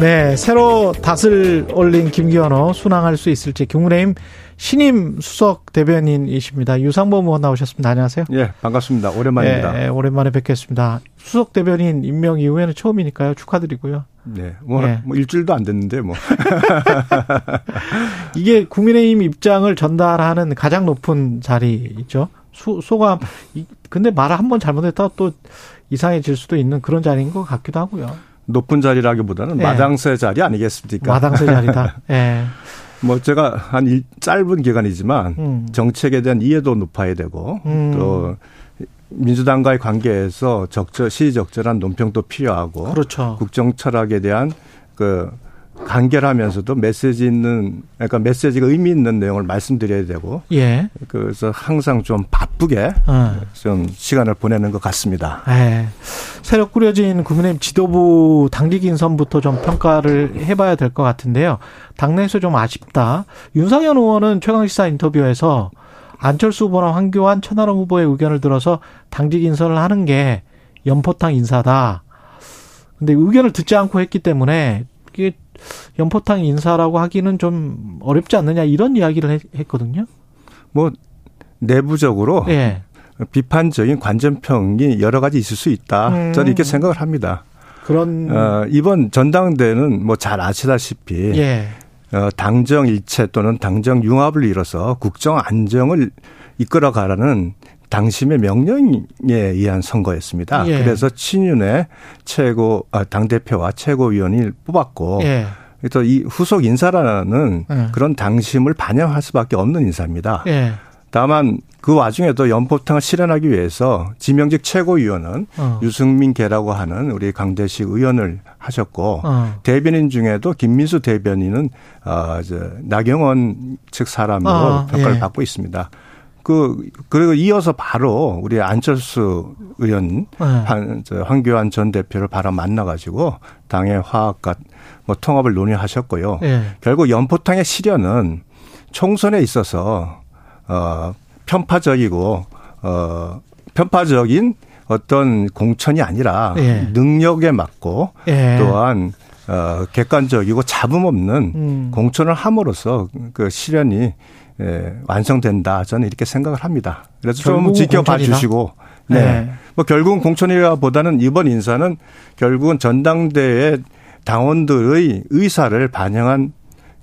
네, 새로 닷을 올린 김기현호 순항할 수 있을지 국민의힘 신임 수석 대변인이십니다. 유상범 의원 나오셨습니다. 안녕하세요. 예, 반갑습니다. 오랜만입니다. 예, 오랜만에 뵙겠습니다. 수석 대변인 임명 이후에는 처음이니까요. 축하드리고요. 네, 뭐, 예. 뭐 일주일도 안 됐는데 뭐. 이게 국민의힘 입장을 전달하는 가장 높은 자리죠. 수, 소감. 이- 근데 말을 한 번 잘못했다가 또 이상해질 수도 있는 그런 자리인 것 같기도 하고요. 높은 자리라기보다는 예. 마당새 자리 아니겠습니까? 마당새 자리다. 예. 뭐 제가 한 일- 짧은 기간이지만 음. 정책에 대한 이해도 높아야 되고 음. 또 민주당과의 관계에서 적절 시적절한 논평도 필요하고 그렇죠. 국정 철학에 대한 그 간결하면서도 메시지 있는 그러니까 메시지가 의미 있는 내용을 말씀드려야 되고 예. 그래서 항상 좀 바쁘게 어. 좀 시간을 보내는 것 같습니다. 예. 새로 꾸려진 국민의힘 지도부 당직 인선부터 좀 평가를 해봐야 될 것 같은데요. 당내에서 좀 아쉽다. 윤상현 의원은 최강시사 인터뷰에서 안철수 후보나 황교안, 천하람 후보의 의견을 들어서 당직 인선을 하는 게 연포탕 인사다. 근데 의견을 듣지 않고 했기 때문에 이게 연포탕 인사라고 하기는 좀 어렵지 않느냐 이런 이야기를 했- 했거든요. 뭐 내부적으로 예. 비판적인 관전평이 여러 가지 있을 수 있다. 음. 저는 이렇게 생각을 합니다. 그런 어, 이번 전당대는 뭐 잘 아시다시피 예. 어, 당정 일체 또는 당정 융합을 이뤄서 국정 안정을 이끌어가라는 당심의 명령에 의한 선거였습니다. 예. 그래서 친윤의 최고 아, 당 대표와 최고위원을 뽑았고 예. 그래서 이 후속 인사라는 예. 그런 당심을 반영할 수밖에 없는 인사입니다. 예. 다만 그 와중에도 연포탕을 실현하기 위해서 지명직 최고위원은 어. 유승민 계라고 하는 우리 강대식 의원을 하셨고 어. 대변인 중에도 김민수 대변인은 어 저 나경원 측 사람으로 아, 평가를 예. 받고 있습니다. 그 그리고 이어서 바로 우리 안철수 의원 예. 한, 저 황교안 전 대표를 바로 만나가지고 당의 화합과 뭐 통합을 논의하셨고요. 예. 결국 연포탕의 실현은 총선에 있어서 어 편파적이고 어 편파적인 어떤 공천이 아니라 예. 능력에 맞고 예. 또한 어 객관적이고 잡음 없는 음. 공천을 함으로써 그 실현이 예, 완성된다 저는 이렇게 생각을 합니다. 그래서 좀 지켜봐 공천이다? 주시고 네. 네. 뭐 결국은 공천이라보다는 이번 인사는 결국은 전당대회 당원들의 의사를 반영한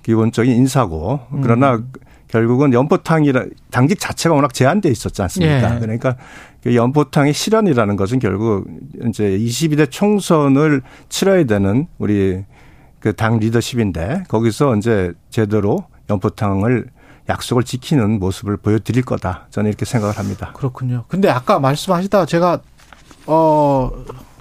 기본적인 인사고 그러나 음. 결국은 연포탕이라 당직 자체가 워낙 제한돼 있었지 않습니까? 예. 그러니까 그 연포탕의 실현이라는 것은 결국 이제 22대 총선을 치러야 되는 우리 그 당 리더십인데 거기서 이제 제대로 연포탕을 약속을 지키는 모습을 보여드릴 거다. 저는 이렇게 생각을 합니다. 그렇군요. 근데 아까 말씀하시다가 제가 어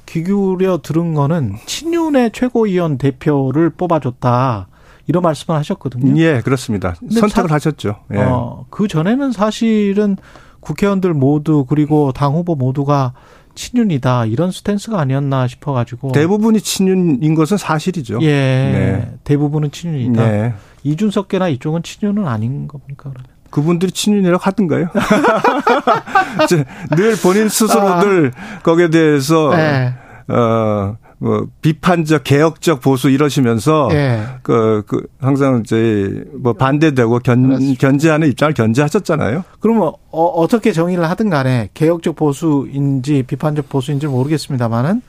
귀기울여 들은 거는 친윤의 최고위원 대표를 뽑아줬다 이런 말씀을 하셨거든요. 예, 그렇습니다. 선택을 사- 하셨죠. 예. 어, 그 전에는 사실은 국회의원들 모두 그리고 당 후보 모두가 친윤이다 이런 스탠스가 아니었나 싶어가지고 대부분이 친윤인 것은 사실이죠. 예 네. 대부분은 친윤이다. 네. 이준석계나 이쪽은 친윤은 아닌 겁니까 그러면? 그분들이 친윤이라고 하던가요? 늘 본인 스스로들 거기에 대해서 아. 네. 어, 뭐 비판적, 개혁적 보수 이러시면서 예. 그, 그 항상 이제 뭐 반대되고 견, 그렇습니다. 견제하는 입장을 견제하셨잖아요. 그러면 어, 어떻게 정의를 하든 간에 개혁적 보수인지 비판적 보수인지 모르겠습니다만은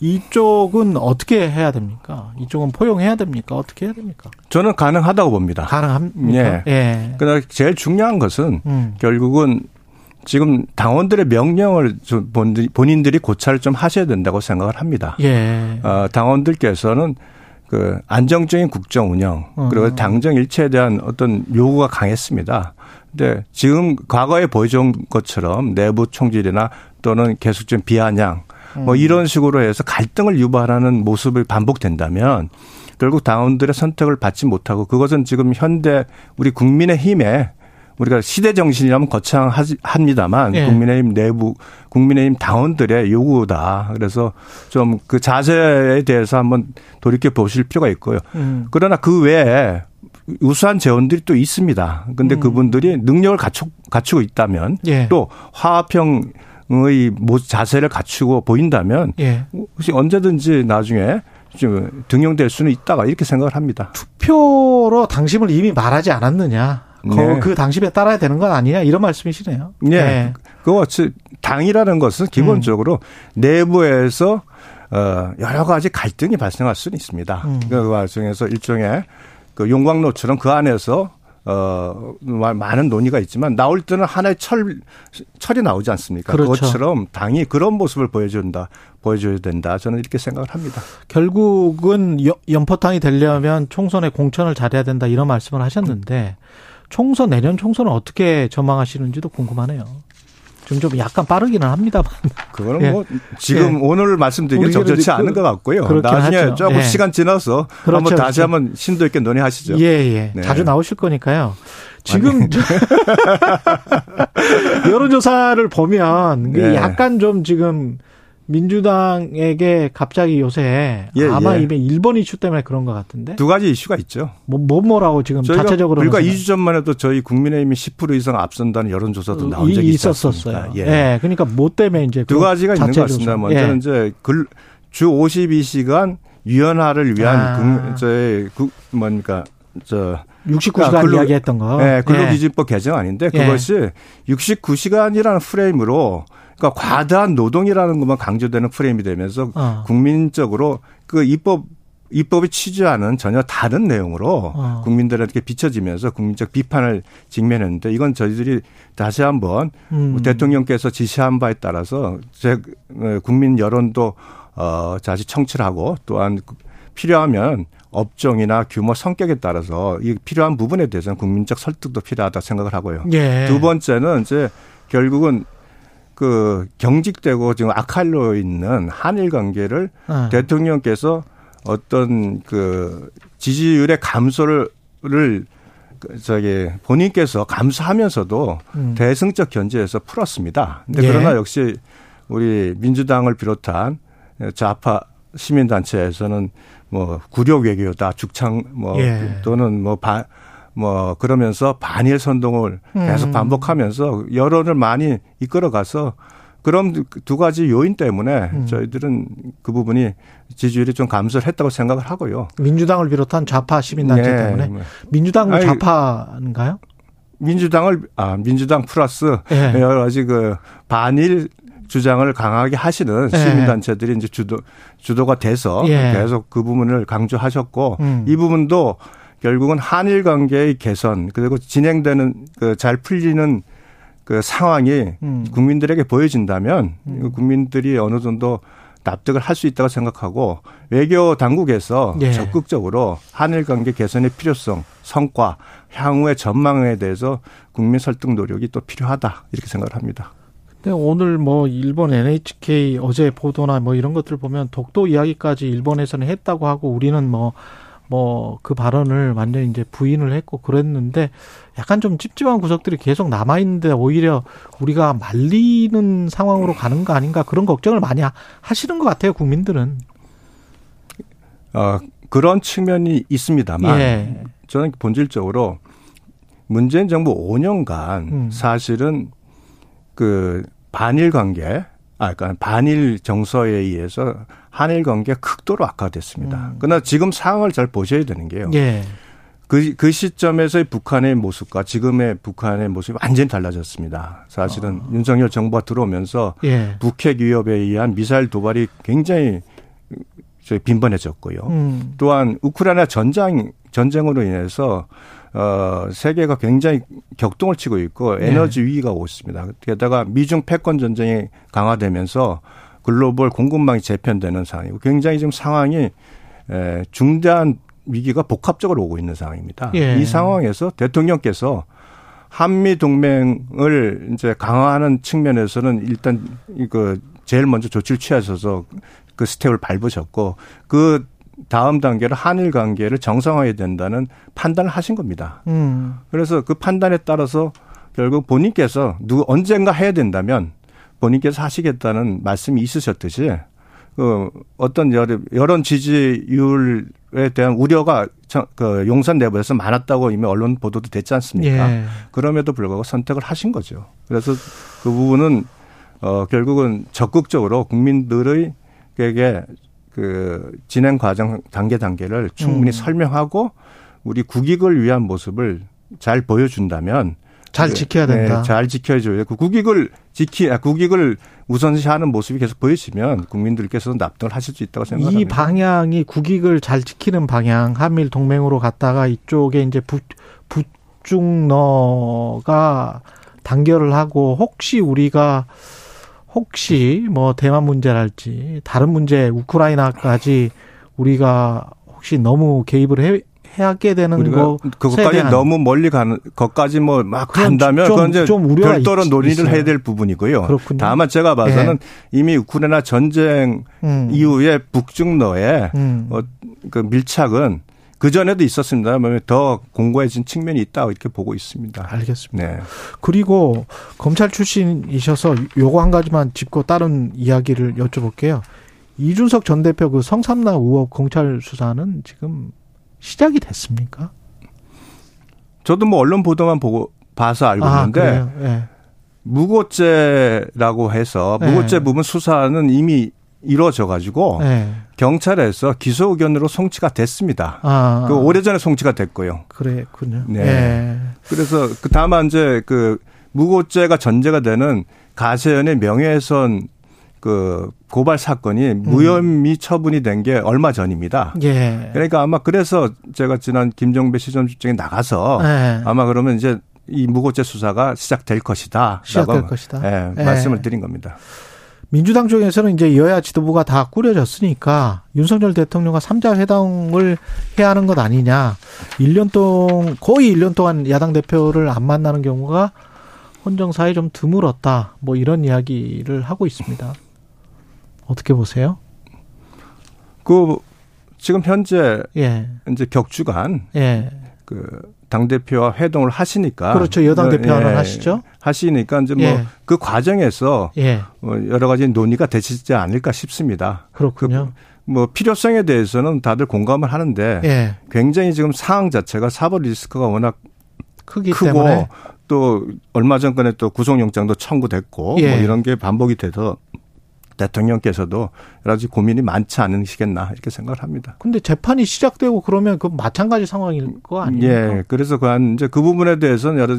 이쪽은 어떻게 해야 됩니까? 이쪽은 포용해야 됩니까? 어떻게 해야 됩니까? 저는 가능하다고 봅니다. 가능합니까? 예. 예. 그러나 제일 중요한 것은 음. 결국은 지금 당원들의 명령을 좀 본인들이 고찰을 좀 하셔야 된다고 생각을 합니다. 예. 어, 당원들께서는 그 안정적인 국정 운영 어. 그리고 당정 일체에 대한 어떤 요구가 강했습니다. 근데 지금 과거에 보여준 것처럼 내부 총질이나 또는 계속적인 비아냥 뭐 음. 이런 식으로 해서 갈등을 유발하는 모습이 반복된다면 결국 당원들의 선택을 받지 못하고 그것은 지금 현대 우리 국민의 힘에 우리가 시대 정신이라면 거창합니다만 예. 국민의힘 내부 국민의힘 당원들의 요구다. 그래서 좀 그 자세에 대해서 한번 돌이켜 보실 필요가 있고요. 음. 그러나 그 외에 우수한 재원들이 또 있습니다. 근데 음. 그분들이 능력을 갖추, 갖추고 있다면 예. 또 화합형 의 자세를 갖추고 보인다면 예. 언제든지 나중에 좀 등용될 수는 있다가 이렇게 생각을 합니다. 투표로 당심을 이미 말하지 않았느냐? 네. 그 당심에 따라야 되는 건 아니냐 이런 말씀이시네요. 네. 네. 그 당이라는 것은 기본적으로 음. 내부에서 어 여러 가지 갈등이 발생할 수는 있습니다. 음. 그 과정에서 일종의 그 용광로처럼 그 안에서 어, 많은 논의가 있지만 나올 때는 하나의 철, 철이 나오지 않습니까? 그렇죠. 그것처럼 당이 그런 모습을 보여준다, 보여줘야 된다. 저는 이렇게 생각을 합니다. 결국은 연포탕이 되려면 총선에 공천을 잘해야 된다 이런 말씀을 하셨는데 총선, 내년 총선은 어떻게 전망하시는지도 궁금하네요. 좀, 좀 약간 빠르기는 합니다만. 그거는 예. 뭐 지금 예. 오늘 말씀드리기 적절치 않은 것 같고요. 나중에 하죠. 조금 예. 시간 지나서 그렇죠. 한번 다시 그렇죠. 한번 심도 있게 논의하시죠. 예, 예. 네. 자주 나오실 거니까요. 지금 여론조사를 보면 예. 약간 좀 지금 민주당에게 갑자기 요새 예, 아마 예. 이번 일본 이슈 때문에 그런 것 같은데 두 가지 이슈가 있죠. 뭐, 뭐 뭐라고 지금 자체적으로 불과 2주 전만 해도 저희 국민의힘이 10% 이상 앞선다는 여론조사도 어, 나온 적이 있었었어요. 예. 예. 그러니까 뭐 때문에 이제 두 가지가 있는 것 같습니다. 먼저는 예. 이제 글, 주 52시간 유연화를 위한 아. 국, 저의 국 뭡니까 저 69시간 그러니까 이야기했던 거. 네, 근로기준법 개정 아닌데 예. 그것이 69시간이라는 프레임으로 그러니까 과다한 노동이라는 것만 강조되는 프레임이 되면서 어. 국민적으로 그 입법 입법이 취지하는 전혀 다른 내용으로 어. 국민들에게 비춰지면서 국민적 비판을 직면했는데 이건 저희들이 다시 한번 음. 대통령께서 지시한 바에 따라서 제 어, 국민 여론도 어 다시 청취를 하고 또한 필요하면 업종이나 규모 성격에 따라서 이 필요한 부분에 대해서는 국민적 설득도 필요하다 생각을 하고요. 예. 두 번째는 이제 결국은 그 경직되고 지금 악할로 있는 한일 관계를 어. 대통령께서 어떤 그 지지율의 감소를 그 저기 본인께서 감수하면서도 음. 대승적 견제에서 풀었습니다. 근데 예. 그러나 역시 우리 민주당을 비롯한 좌파 시민단체에서는 뭐 구력 외교다 죽창 뭐 예. 또는 뭐 반, 뭐 그러면서 반일 선동을 계속 음. 반복하면서 여론을 많이 이끌어가서 그럼 두 가지 요인 때문에 음. 저희들은 그 부분이 지지율이 좀 감소를 했다고 생각을 하고요. 민주당을 비롯한 좌파 시민단체 네. 때문에 민주당은 좌파인가요? 민주당을 아 민주당 플러스 네. 여러 가지 그 반일 주장을 강하게 하시는 네. 시민단체들이 이제 주도 주도가 돼서 예. 계속 그 부분을 강조하셨고 음. 이 부분도 결국은 한일 관계의 개선 그리고 진행되는 그 잘 풀리는 그 상황이 음. 국민들에게 보여진다면 음. 국민들이 어느 정도 납득을 할 수 있다고 생각하고 외교 당국에서 예. 적극적으로 한일 관계 개선의 필요성, 성과, 향후의 전망에 대해서 국민 설득 노력이 또 필요하다 이렇게 생각을 합니다. 근데 오늘 뭐 일본 NHK 어제 보도나 뭐 이런 것들 보면 독도 이야기까지 일본에서는 했다고 하고 우리는 뭐 뭐 그 발언을 완전히 이제 부인을 했고 그랬는데 약간 좀 찝찝한 구석들이 계속 남아 있는데 오히려 우리가 말리는 상황으로 가는 거 아닌가 그런 걱정을 많이 하시는 것 같아요 국민들은. 어 그런 측면이 있습니다만 예. 저는 본질적으로 문재인 정부 5년간 음. 사실은 그 반일 관계 아, 그러니까 반일 정서에 의해서 한일 관계 극도로 악화됐습니다. 음. 그러나 지금 상황을 잘 보셔야 되는 게요. 예. 그, 그 시점에서의 북한의 모습과 지금의 북한의 모습이 완전히 달라졌습니다. 사실은 어. 윤석열 정부가 들어오면서 예. 북핵 위협에 의한 미사일 도발이 굉장히 빈번해졌고요. 음. 또한 우크라이나 전장 전쟁으로 인해서 어 세계가 굉장히 격동을 치고 있고 네. 에너지 네. 위기가 오고 있습니다. 게다가 미중 패권 전쟁이 강화되면서 글로벌 공급망이 재편되는 상황이고 굉장히 지금 상황이 에 중대한 위기가 복합적으로 오고 있는 상황입니다. 예. 이 상황에서 대통령께서 한미 동맹을 이제 강화하는 측면에서는 일단 그 제일 먼저 조치를 취하셔서 그 스텝을 밟으셨고 그 다음 단계로 한일 관계를 정상화해야 된다는 판단을 하신 겁니다. 음. 그래서 그 판단에 따라서 결국 본인께서 누구 언젠가 해야 된다면 본인께서 하시겠다는 말씀이 있으셨듯이 그 어떤 여론 지지율 에 대한 우려가 그 용산 내부에서 많았다고 이미 언론 보도도 됐지 않습니까? 예. 그럼에도 불구하고 선택을 하신 거죠. 그래서 그 부분은 어 결국은 적극적으로 국민들의 에게 그 진행 과정 단계 단계를 충분히 음. 설명하고 우리 국익을 위한 모습을 잘 보여준다면 잘 그, 지켜야 된다. 네, 잘 지켜줘야 그 국익을 지키 아, 국익을 우선시하는 모습이 계속 보이시면 국민들께서도 납득을 하실 수 있다고 이 생각합니다. 방향이 국익을 잘 지키는 방향, 한미일 동맹으로 갔다가 이쪽에 이제 북, 북중러가 단결을 하고 혹시 우리가 혹시 뭐 대만 문제랄지 다른 문제 우크라이나까지 우리가 혹시 너무 개입을 해, 하게 되는 거 그것까지 너무 멀리 가는 것까지 뭐 막 간다면 좀- 그건 이제 좀 우려가 별도로 있- 논의를 있어요. 해야 될 부분이고요. 그렇군요. 다만 제가 봐서는 이미 우크라이나 전쟁 음, 이후에 북중러의 음. 어, 그 밀착은 그 전에도 있었습니다만 더 공고해진 측면이 있다 이렇게 보고 있습니다. 알겠습니다. 네. 그리고 검찰 출신이셔서 요거 한 가지만 짚고 다른 이야기를 여쭤볼게요. 이준석 전 대표 그 성삼나 의혹 검찰 수사는 지금 시작이 됐습니까? 저도 뭐 언론 보도만 보고 봐서 알고 아, 있는데 그래요? 예. 무고죄라고 해서 네. 무고죄 부분 수사는 이미 이루어져 가지고 예. 경찰에서 기소 의견으로 송치가 됐습니다. 아, 그 오래전에 송치가 됐고요. 그랬군요. 네. 예. 그래서 그 다만 이제 그 무고죄가 전제가 되는 가세연의 명예훼손 그 고발 사건이 무혐의 처분이 된 게 얼마 전입니다. 예. 그러니까 아마 그래서 제가 지난 김정배 시정주장에 나가서 예. 아마 그러면 이제 이 무고죄 수사가 시작될 것이다. 시작될 라고, 것이다. 예, 예. 말씀을 드린 겁니다. 민주당 쪽에서는 이제 여야 지도부가 다 꾸려졌으니까 윤석열 대통령과 삼자 회담을 해야 하는 것 아니냐. 1년 동안, 거의 1년 동안 야당 대표를 안 만나는 경우가 헌정사에 좀 드물었다. 뭐 이런 이야기를 하고 있습니다. 어떻게 보세요? 그 지금 현재 예, 이제 격주간 예. 그 당 대표와 회동을 하시니까. 그렇죠. 여당 예, 대표와는 예, 하시죠. 하시니까 이제 예. 뭐그 과정에서 예, 뭐 여러 가지 논의가 되시지 않을까 싶습니다. 그렇군요. 뭐 필요성에 대해서는 다들 공감을 하는데 예, 굉장히 지금 상황 자체가 사법 리스크가 워낙 크기 크고 때문에. 또 얼마 전번에 또 구속영장도 청구됐고 예. 뭐 이런 게 반복이 돼서 대통령께서도 여러 가지 고민이 많지 않으시겠나 이렇게 생각을 합니다. 근데 재판이 시작되고 그러면 그 마찬가지 상황일 거 아닙니까? 예. 그래서 그한 이제 그 부분에 대해서는 여러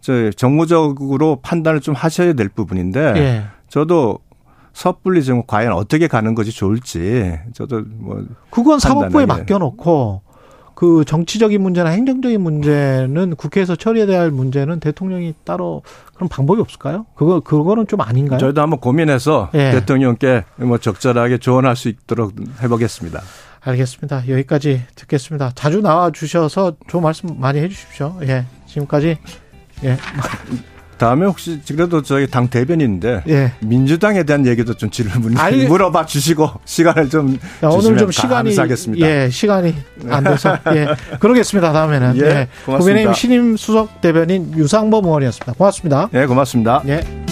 저 정무적으로 판단을 좀 하셔야 될 부분인데 예. 저도 섣불리 지금 과연 어떻게 가는 것이 좋을지 저도 뭐 그건 사법부에. 맡겨놓고 그 정치적인 문제나 행정적인 문제는 국회에서 처리해야 할 문제는 대통령이 따로 그런 방법이 없을까요? 그거 그거는 좀 아닌가요? 저희도 한번 고민해서 예. 대통령께 뭐 적절하게 조언할 수 있도록 해보겠습니다. 알겠습니다. 여기까지 듣겠습니다. 자주 나와 주셔서 좋은 말씀 많이 해주십시오. 예, 지금까지 예, 다음에 혹시 그래도 저희 당 대변인인데 예. 민주당에 대한 얘기도 좀 질문 아니- 물어봐 주시고 시간을 좀 야, 오늘 좀 시간이 감사하겠습니다. 예 시간이 안 돼서 예 그러겠습니다. 다음에는 예, 예, 고맙습니다. 국민의힘 신임 수석 대변인 유상범 의원이었습니다. 고맙습니다. 예, 고맙습니다. 예.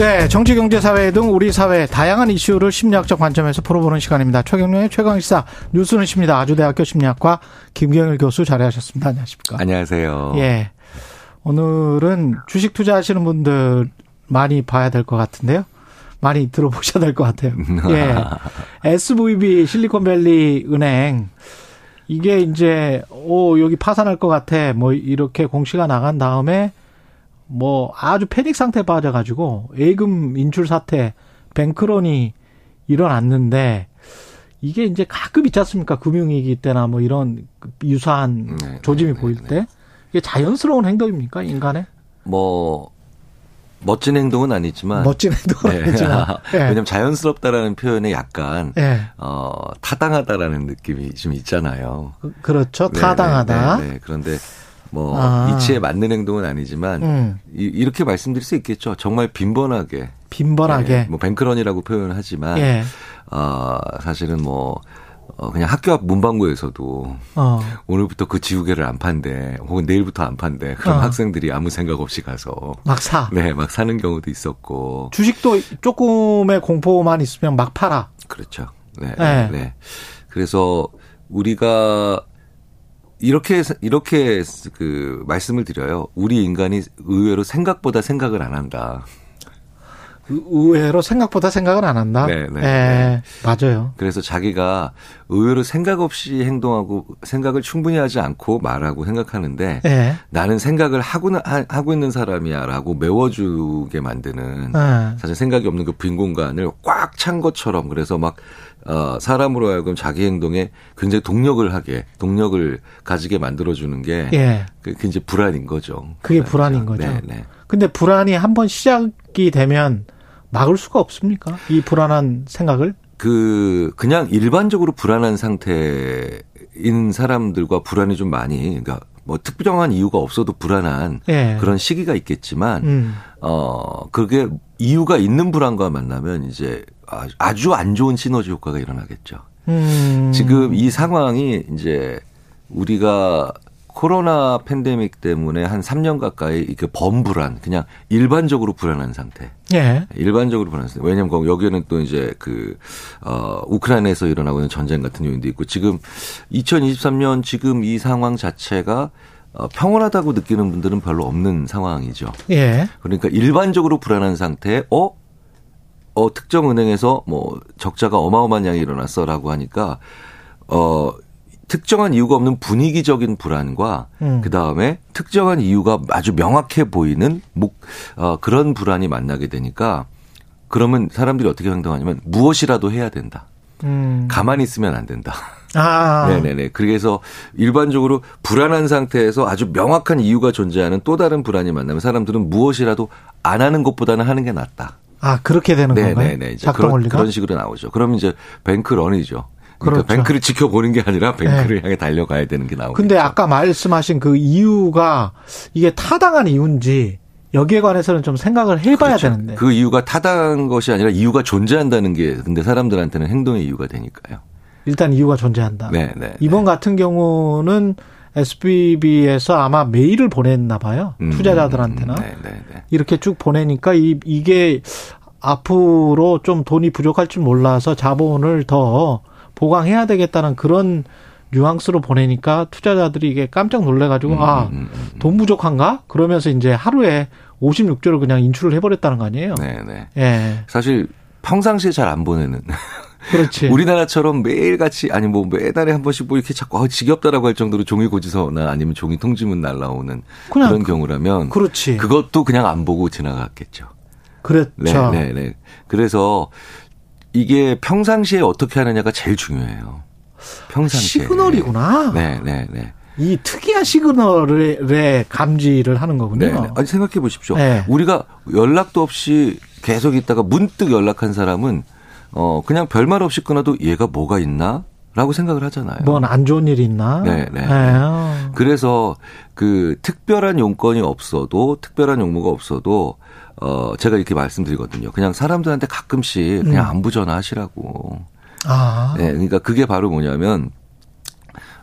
네, 정치, 경제, 사회 등 우리 사회 다양한 이슈를 심리학적 관점에서 풀어보는 시간입니다. 최경련의 최강 시사 뉴스는 십니다. 아주대학교 심리학과 김경일 교수 자리하셨습니다. 안녕하십니까? 안녕하세요. 예. 오늘은 주식 투자하시는 분들 많이 봐야 될 것 같은데요. 많이 들어보셔야 될 것 같아요. 예. SVB 실리콘밸리 은행 이게 이제 오 여기 파산할 것 같아 뭐 이렇게 공시가 나간 다음에 뭐 아주 패닉 상태에 빠져가지고 예금 인출 사태 뱅크런이 일어났는데 이게 이제 가끔 있지 않습니까 금융위기 때나 뭐 이런 유사한 네, 조짐이 네, 보일 네, 때 이게 자연스러운 행동입니까 인간의? 뭐 멋진 행동은 아니지만 멋진 행동은 네. 아니지만 예. 왜냐면 자연스럽다라는 표현에 약간 예. 어, 타당하다라는 느낌이 좀 있잖아요. 그- 그렇죠. 네, 타당하다. 네, 네, 네. 그런데 뭐 아. 이치에 맞는 행동은 아니지만 음. 이, 렇게 말씀드릴 수 있겠죠. 정말 빈번하게 빈번하게. 네, 뭐 뱅크런이라고 표현하지만 예. 어, 사실은 뭐 어, 그냥 학교 앞 문방구에서도 어. 오늘부터 그 지우개를 안 판대 혹은 내일부터 안 판대 그럼 어. 학생들이 아무 생각 없이 가서 막 사. 네, 막 사는 경우도 있었고 주식도 조금의 공포만 있으면 막 팔아. 그렇죠. 네, 네. 네. 그래서 우리가 이렇게 이렇게 그 말씀을 드려요. 우리 인간이 의외로 생각보다 생각을 안 한다. 의- 의외로 생각보다 생각을 안 한다. 네, 네, 예, 네. 맞아요. 그래서 자기가 의외로 생각 없이 행동하고 생각을 충분히 하지 않고 말하고 생각하는데 예. 나는 생각을 하고 하- 하고 있는 사람이야라고 메워주게 만드는 예. 사실 생각이 없는 그 빈 공간을 꽉 찬 것처럼 그래서 막 어, 사람으로 하여금 자기 행동에 굉장히 동력을 하게 동력을 가지게 만들어주는 게 예. 그, 그 이제 불안인 거죠. 그게 불안인 거죠. 네, 네. 근데 불안이 한번 시작이 되면 막을 수가 없습니까? 이 불안한 생각을? 그 그냥 일반적으로 불안한 상태인 사람들과 불안이 좀 많이 그러니까 뭐 특별한 이유가 없어도 불안한 예. 그런 시기가 있겠지만 음. 어 그게 이유가 있는 불안과 만나면 이제 아- 아주 안 좋은 시너지 효과가 일어나겠죠. 음. 지금 이 상황이 이제 우리가 코로나 팬데믹 때문에 한 3년 가까이 이렇게 범불안, 그냥 일반적으로 불안한 상태. 예. 일반적으로 불안한 상태. 왜냐면 거기 여기에는 또 이제 그, 어, 우크라이나에서 일어나고 있는 전쟁 같은 요인도 있고 지금 2023년 지금 이 상황 자체가 어, 평온하다고 느끼는 분들은 별로 없는 상황이죠. 예. 그러니까 일반적으로 불안한 상태에 어? 어 특정 은행에서 뭐 적자가 어마어마한 양이 일어났어라고 하니까 어 특정한 이유가 없는 분위기적인 불안과 음. 그 다음에 특정한 이유가 아주 명확해 보이는 목 어, 그런 불안이 만나게 되니까 그러면 사람들이 어떻게 행동하냐면 무엇이라도 해야 된다. 음. 가만히 있으면 안 된다. 아. 네네네. 그래서 일반적으로 불안한 상태에서 아주 명확한 이유가 존재하는 또 다른 불안이 만나면 사람들은 무엇이라도 안 하는 것보다는 하는 게 낫다. 아, 그렇게 되는 건가요? 네네네. 이제 작동 그런, 원리가? 그런 식으로 나오죠. 그럼 이제 bank run이죠. 그러니까 그렇죠. bank를 지켜보는 게 아니라 bank를 향해 달려가야 되는 게 나오죠. 근데 아까 말씀하신 그 이유가 이게 타당한 이유인지 여기에 관해서는 좀 생각을 해봐야 되는데. 그 이유가 타당한 것이 아니라 이유가 존재한다는 게 근데 사람들한테는 행동의 이유가 되니까요. 일단 이유가 존재한다. 네, 네. 이번 같은 경우는 SVB에서 아마 메일을 보냈나 봐요. 음, 투자자들한테나. 네, 네, 네. 이렇게 쭉 보내니까 이, 이게 앞으로 좀 돈이 부족할 줄 몰라서 자본을 더 보강해야 되겠다는 그런 뉘앙스로 보내니까 투자자들이 이게 깜짝 놀래가지고 음, 아, 돈 부족한가? 그러면서 이제 하루에 56조를 그냥 인출을 해버렸다는 거 아니에요? 네, 네. 예. 사실 평상시에 잘 안 보내는. 그렇지. 우리나라처럼 매일같이 아니 뭐 매달에 한 번씩 뭐 이렇게 자꾸 아, 지겹다라고 할 정도로 종이 고지서나 아니면 종이 통지문 날라오는 그런 그- 경우라면 그렇지. 그것도 그냥 안 보고 지나갔겠죠. 그렇죠. 네, 네, 네. 그래서 이게 평상시에 어떻게 하느냐가 제일 중요해요. 평상시에. 시그널이구나. 네, 네, 네. 이 특이한 시그널의 감지를 하는 거군요. 네, 네. 아니 생각해 보십시오. 네. 우리가 연락도 없이 계속 있다가 문득 연락한 사람은 어 그냥 별말 없이 끊어도 얘가 뭐가 있나 라고 생각을 하잖아요. 뭔 안 좋은 일이 있나? 네, 네. 아. 그래서 그 특별한 용건이 없어도 특별한 용무가 없어도 어 제가 이렇게 말씀드리거든요. 그냥 사람들한테 가끔씩 그냥 음. 안부 전화하시라고. 아. 네, 그러니까 그게 바로 뭐냐면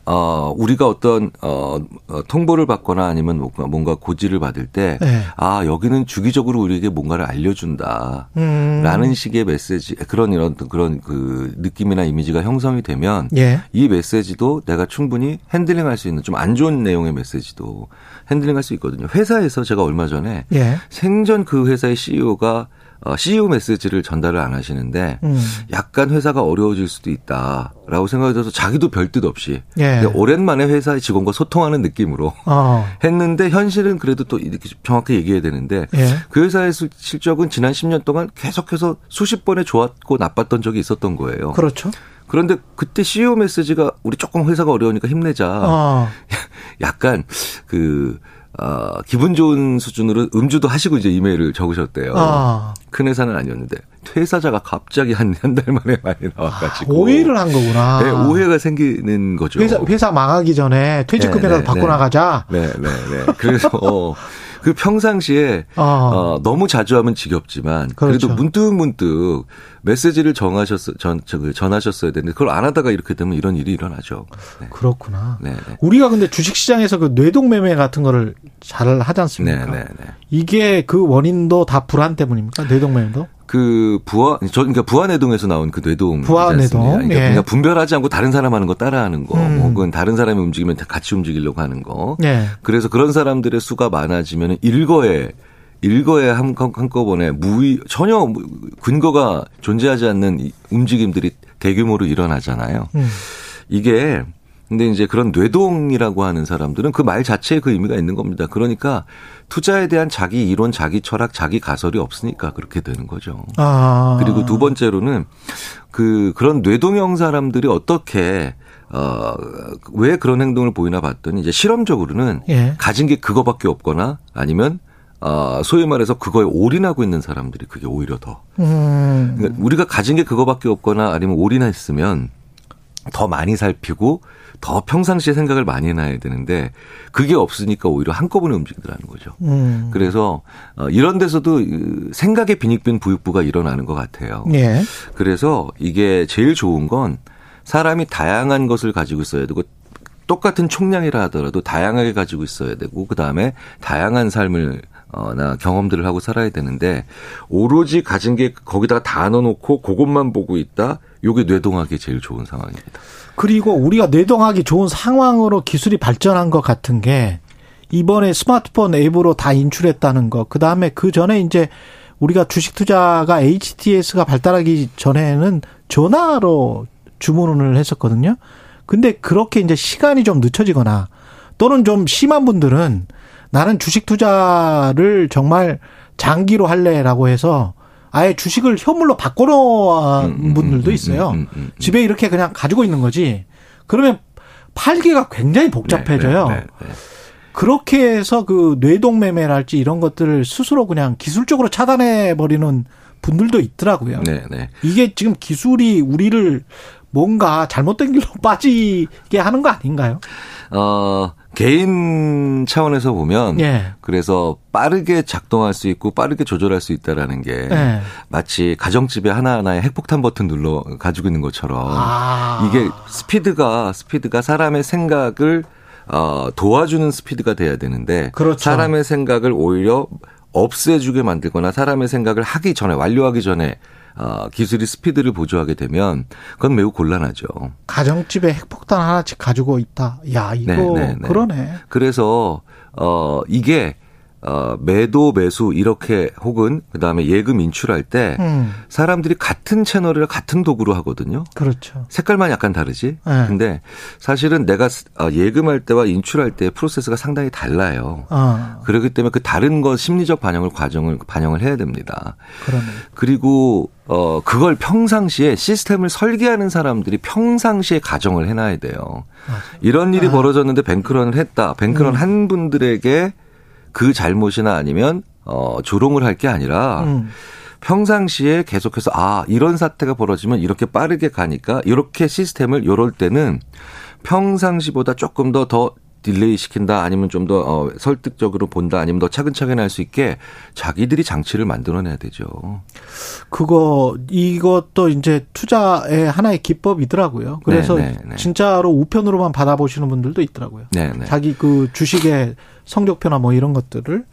어 우리가 어떤 어, 어 통보를 받거나 아니면 뭔가- 뭔가 고지를 받을 때 네. 아, 여기는 주기적으로 우리에게 뭔가를 알려준다. 음. 라는 식의 메시지, 그런 이런 그런 그 느낌이나 이미지가 형성이 되면 예. 이 메시지도 내가 충분히 handling 할 수 있는 좀 안 좋은 내용의 메시지도 핸들링 할 수 있거든요. 회사에서 제가 얼마 전에 예. 생전 그 회사의 CEO가 어, CEO 메시지를 전달을 안 하시는데 음. 약간 회사가 어려워질 수도 있다라고 생각이 들어서 자기도 별뜻 없이 예. 오랜만에 회사의 직원과 소통하는 느낌으로 어. 했는데 현실은 그래도 또 이렇게 정확히 얘기해야 되는데 예. 그 회사의 수- 실적은 지난 10년 동안 계속해서 수십 번에 좋았고 나빴던 적이 있었던 거예요. 그렇죠. 그런데 그때 CEO 메시지가 우리 조금 회사가 어려우니까 힘내자. 어. 약간 그 어, 기분 좋은 수준으로 음주도 하시고 이제 이메일을 적으셨대요. 아. 큰 회사는 아니었는데 퇴사자가 갑자기 한 한 달 만에 많이 나와가지고 오해를 한 거구나. 네, 오해가 생기는 거죠. 회사, 회사 망하기 전에 퇴직금이라도 네, 네, 받고 네. 나가자. 네, 네, 네. 그래서 어, 그 평상시에 어. 어, 너무 자주 하면 지겹지만 그래도 그렇죠. 문득 문득 메시지를 정하셨 전 저기 전하셨어야 되는데 그걸 안 하다가 이렇게 되면 이런 일이 일어나죠. 네. 그렇구나. 네, 네. 우리가 근데 주식시장에서 그 뇌동매매 같은 거를 잘 하지 않습니까? 네, 네, 네. 이게 그 원인도 다 불안 때문입니까? 뇌동매매도? 그 부하 저 그러니까 부하내동에서 나온 그 뇌동 부하내동, 그러니까, 예. 그러니까 분별하지 않고 다른 사람 하는 거 따라하는 거, 음. 혹은 다른 사람이 움직이면 다 같이 움직이려고 하는 거. 네. 그래서 그런 사람들의 수가 많아지면 일거에 일거에 한, 한- 한꺼번에 무의 전혀 무- 근거가 존재하지 않는 이 움직임들이 대규모로 일어나잖아요. 음. 이게 근데 이제 그런 뇌동이라고 하는 사람들은 그 말 자체에 그 의미가 있는 겁니다. 그러니까 투자에 대한 자기 이론, 자기 철학, 자기 가설이 없으니까 그렇게 되는 거죠. 아. 그리고 두 번째로는 그 그런 뇌동형 사람들이 어떻게 어 왜 그런 행동을 보이나 봤더니 이제 실험적으로는 예. 가진 게 그거밖에 없거나 아니면 어 소위 말해서 그거에 올인하고 있는 사람들이 그게 오히려 더 음. 그러니까 우리가 가진 게 그거밖에 없거나 아니면 올인했으면 더 많이 살피고 더 평상시에 생각을 많이 해놔야 되는데 그게 없으니까 오히려 한꺼번에 움직이더라는 거죠. 음. 그래서 어, 이런 데서도 이 생각의 빈익빈 부익부가 일어나는 것 같아요. 예. 그래서 이게 제일 좋은 건 사람이 다양한 것을 가지고 있어야 되고 똑같은 총량이라 하더라도 다양하게 가지고 있어야 되고 그다음에 다양한 삶을 어나 경험들을 하고 살아야 되는데 오로지 가진 게 거기다가 다 넣어놓고 그것만 보고 있다. 요게 뇌동하기 제일 좋은 상황입니다. 그리고 우리가 뇌동하기 좋은 상황으로 기술이 발전한 것 같은 게 이번에 스마트폰 앱으로 다 인출했다는 거. 그 다음에 그 전에 이제 우리가 주식 투자가 HTS가 발달하기 전에는 전화로 주문을 했었거든요. 근데 그렇게 이제 시간이 좀 늦춰지거나 또는 좀 심한 분들은 나는 주식 투자를 정말 장기로 할래라고 해서 아예 주식을 현물로 바꿔놓은 분들도 있어요. 음, 음, 음. 집에 이렇게 그냥 가지고 있는 거지. 그러면 팔기가 굉장히 복잡해져요. 네, 네, 네, 네. 그렇게 해서 그 뇌동매매랄지 이런 것들을 스스로 그냥 기술적으로 차단해 버리는 분들도 있더라고요. 네, 네. 이게 지금 기술이 우리를 뭔가 잘못된 길로 빠지게 하는 거 아닌가요? 어, 개인 차원에서 보면 예. 그래서 빠르게 작동할 수 있고 빠르게 조절할 수 있다라는 게 예. 마치 가정집에 하나하나의 핵폭탄 버튼 눌러 가지고 있는 것처럼 아. 이게 스피드가 스피드가 사람의 생각을 어, 도와주는 스피드가 돼야 되는데 그렇죠. 사람의 생각을 오히려 없애주게 만들거나 사람의 생각을 하기 전에 완료하기 전에 어, 기술이 스피드를 보조하게 되면 그건 매우 곤란하죠. 가정집에 핵폭탄 하나씩 가지고 있다. 야, 이거 네, 네, 네. 그러네. 그래서 어 이게 어 매도 매수 이렇게 혹은 그다음에 예금 인출할 때 음. 사람들이 같은 채널을 같은 도구로 하거든요. 그렇죠. 색깔만 약간 다르지. 네. 근데 사실은 내가 어, 예금할 때와 인출할 때 프로세스가 상당히 달라요. 어, 그렇기 때문에 그 다른 것 심리적 반영을 과정을 반영을 해야 됩니다. 그러네. 그리고 어 그걸 평상시에 시스템을 설계하는 사람들이 평상시에 가정을 해놔야 돼요. 이런 일이 아. 벌어졌는데 뱅크런을 했다. 뱅크런 음. 한 분들에게 그 잘못이나 아니면 어 조롱을 할 게 아니라 음. 평상시에 계속해서 아 이런 사태가 벌어지면 이렇게 빠르게 가니까 이렇게 시스템을 요럴 때는 평상시보다 조금 더더 delay 시킨다 아니면 좀 더 어, 설득적으로 본다 아니면 더 차근차근 할 수 있게 자기들이 장치를 만들어내야 되죠. 그거 이것도 이제 투자의 하나의 기법이더라고요. 그래서 네, 네, 네. 진짜로 우편으로만 받아보시는 분들도 있더라고요. 네, 네. 자기 그 주식의 성적표나 뭐 이런 것들을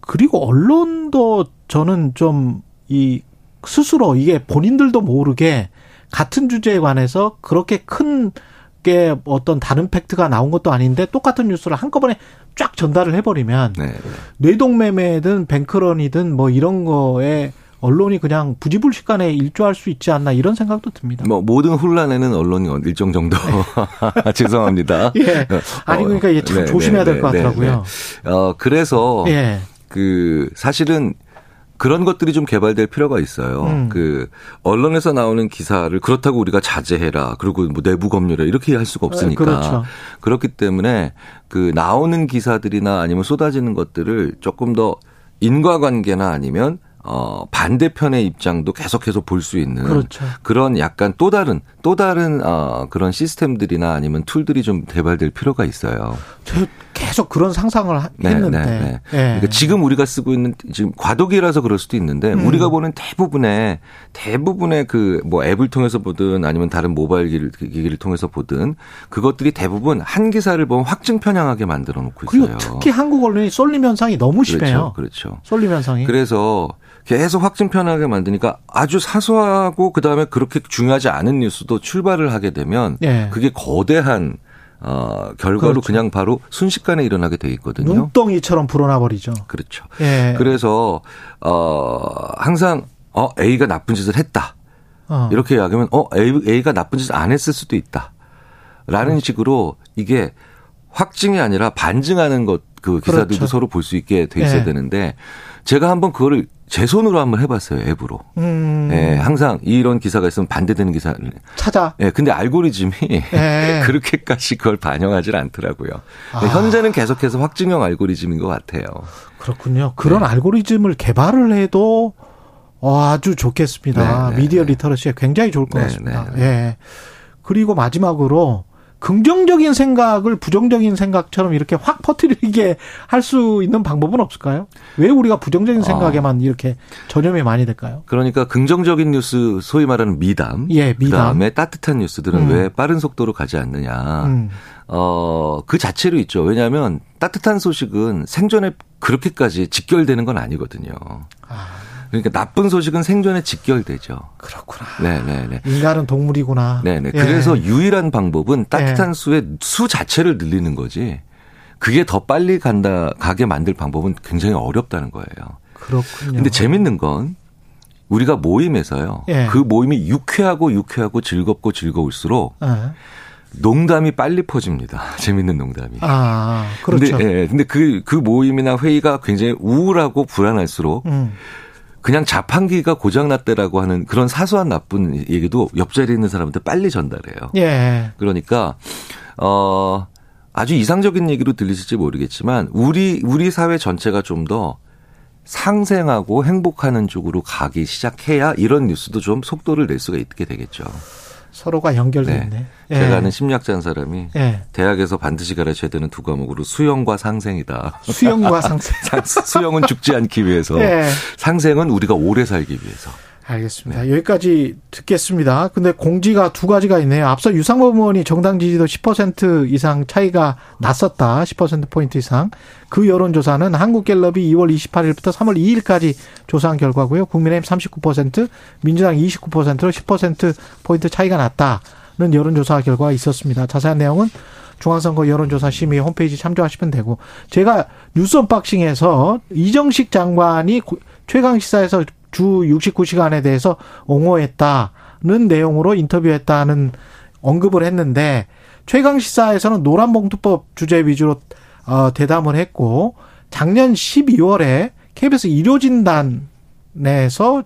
그리고 언론도 저는 좀 이 스스로 이게 본인들도 모르게 같은 주제에 관해서 그렇게 큰 게 어떤 다른 팩트가 나온 것도 아닌데 똑같은 뉴스를 한꺼번에 쫙 전달을 해버리면 네, 네. 뇌동매매든 뱅크런이든 뭐 이런 거에 언론이 그냥 부지불식간에 일조할 수 있지 않나 이런 생각도 듭니다. 뭐 모든 혼란에는 언론이 일정 정도 죄송합니다. 예. 아니 그러니까 이게 참 네, 조심해야 네, 될것 네, 같더라고요. 네. 어 그래서 예. 그 사실은 그런 것들이 좀 개발될 필요가 있어요. 음. 그 언론에서 나오는 기사를 그렇다고 우리가 자제해라. 그리고 뭐 내부 검열해 이렇게 할 수가 없으니까. 그렇죠. 그렇기 때문에 그 나오는 기사들이나 아니면 쏟아지는 것들을 조금 더 인과관계나 아니면 어 반대편의 입장도 계속해서 볼 수 있는 그렇죠. 런 약간 또 다른 또 다른 어 그런 시스템들이나 아니면 툴들이 좀 개발될 필요가 있어요. 저 계속 그런 상상을 하- 네, 했는데. 네, 네. 예. 그러니까 지금 우리가 쓰고 있는 지금 과도기라서 그럴 수도 있는데 음. 우리가 보는 대부분의 대부분의 그 뭐 앱을 통해서 보든 아니면 다른 모바일 기기를, 기기를 통해서 보든 그것들이 대부분 한 기사를 보면 확증 편향하게 만들어 놓고 그리고 있어요. 특히 한국 언론이 쏠림 현상이 너무 심해요. 그렇죠. 그렇죠. 쏠림 현상이. 그래서 계속 확증 편하게 만드니까 아주 사소하고 그다음에 그렇게 중요하지 않은 뉴스도 출발을 하게 되면 예. 그게 거대한 어 결과로 그렇죠. 그냥 바로 순식간에 일어나게 돼 있거든요. 눈덩이처럼 불어나 버리죠. 그렇죠. 예. 그래서 어 항상 어 A가 나쁜 짓을 했다. 어. 이렇게 이야기하면 어 A, A가 나쁜 짓을 안 했을 수도 있다. 라는 그렇죠. 식으로 이게 확증이 아니라 반증하는 것 그 기사들도 그렇죠. 서로 볼 수 있게 돼 있어야 예. 되는데 제가 한번 그거를 제 손으로 한번 해봤어요 앱으로. 음. 예, 항상 이런 기사가 있으면 반대되는 기사를. 찾아. 예, 근데 알고리즘이 예. 그렇게까지 그걸 반영하지 않더라고요. 아. 현재는 계속해서 확증형 알고리즘인 것 같아요. 그렇군요. 그런 네. 알고리즘을 개발을 해도 어, 아주 좋겠습니다. 네, 네, 미디어 네. 리터러시가 굉장히 좋을 것 네, 같습니다. 네, 예. 그리고 마지막으로 긍정적인 생각을 부정적인 생각처럼 이렇게 확 퍼뜨리게 할 수 있는 방법은 없을까요? 왜 우리가 부정적인 생각에만 이렇게 전염이 많이 될까요? 그러니까 긍정적인 뉴스 소위 말하는 미담, 예, 미담. 그다음에 따뜻한 뉴스들은 음. 왜 빠른 속도로 가지 않느냐. 음. 어, 그 자체로 있죠. 왜냐하면 따뜻한 소식은 생존에 그렇게까지 직결되는 건 아니거든요. 그러니까 나쁜 소식은 생존에 직결되죠. 그렇구나. 네네네. 인간은 동물이구나. 네네. 예. 그래서 유일한 방법은 따뜻한 수의 수 자체를 늘리는 거지. 그게 더 빨리 간다 가게 만들 방법은 굉장히 어렵다는 거예요. 그렇군요. 근데 재밌는 건 우리가 모임에서요. 예. 그 모임이 유쾌하고 유쾌하고 즐겁고 즐거울수록 예. 농담이 빨리 퍼집니다. 재밌는 농담이. 아, 그렇죠. 근데, 예, 근데 그, 그 모임이나 회의가 굉장히 우울하고 불안할수록 음. 그냥 자판기가 고장났대라고 하는 그런 사소한 나쁜 얘기도 옆자리에 있는 사람한테 빨리 전달해요. 예. 그러니까, 어, 아주 이상적인 얘기로 들리실지 모르겠지만 우리, 우리 사회 전체가 좀 더 상생하고 행복하는 쪽으로 가기 시작해야 이런 뉴스도 좀 속도를 낼 수가 있게 되겠죠. 서로가 연결돼 네. 있네. 제가 아는 심리학자인 사람이 예. 대학에서 반드시 가르쳐야 되는 두 과목으로 수영과 상생이다. 수영과 상생. 상- 수영은 죽지 않기 위해서, 예. 상생은 우리가 오래 살기 위해서. 알겠습니다. 네. 여기까지 듣겠습니다. 근데 공지가 두 가지가 있네요. 앞서 유상범 의원이 정당 지지도 10% 이상 차이가 났었다. 10%포인트 이상. 그 여론조사는 한국갤럽이 2월 28일부터 3월 2일까지 조사한 결과고요. 국민의힘 39%, 민주당 29%로 10%포인트 차이가 났다는 여론조사 결과가 있었습니다. 자세한 내용은 중앙선거 여론조사 심의 홈페이지 참조하시면 되고 제가 뉴스 언박싱에서 이정식 장관이 고- 최강 시사에서 주 69시간에 대해서 옹호했다는 내용으로 인터뷰했다는 언급을 했는데 최강 시사에서는 노란봉투법 주제 위주로 어, 대담을 했고 작년 12월에 KBS 의료진단에서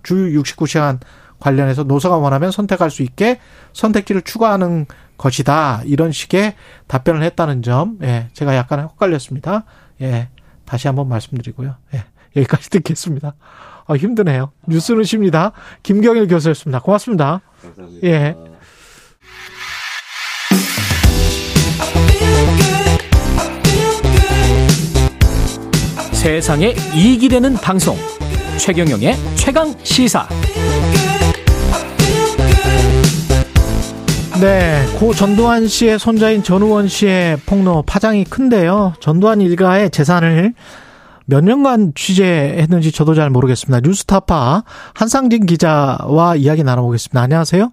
주 69시간 관련해서 노사가 원하면 선택할 수 있게 선택지를 추가하는 것이다. 이런 식의 답변을 했다는 점, 예, 제가 약간 헷갈렸습니다. 예, 다시 한번 말씀드리고요. 예, 여기까지 듣겠습니다. 아, 힘드네요. 뉴스는 쉽니다. 김경일 교수였습니다. 고맙습니다. 예. 세상에 이익이 되는 방송 최경영의 최강 시사 네, 고 전두환 씨의 손자인 전우원 씨의 폭로 파장이 큰데요. 전두환 일가의 재산을 몇 년간 취재했는지 저도 잘 모르겠습니다. 뉴스타파 한상진 기자와 이야기 나눠보겠습니다. 안녕하세요.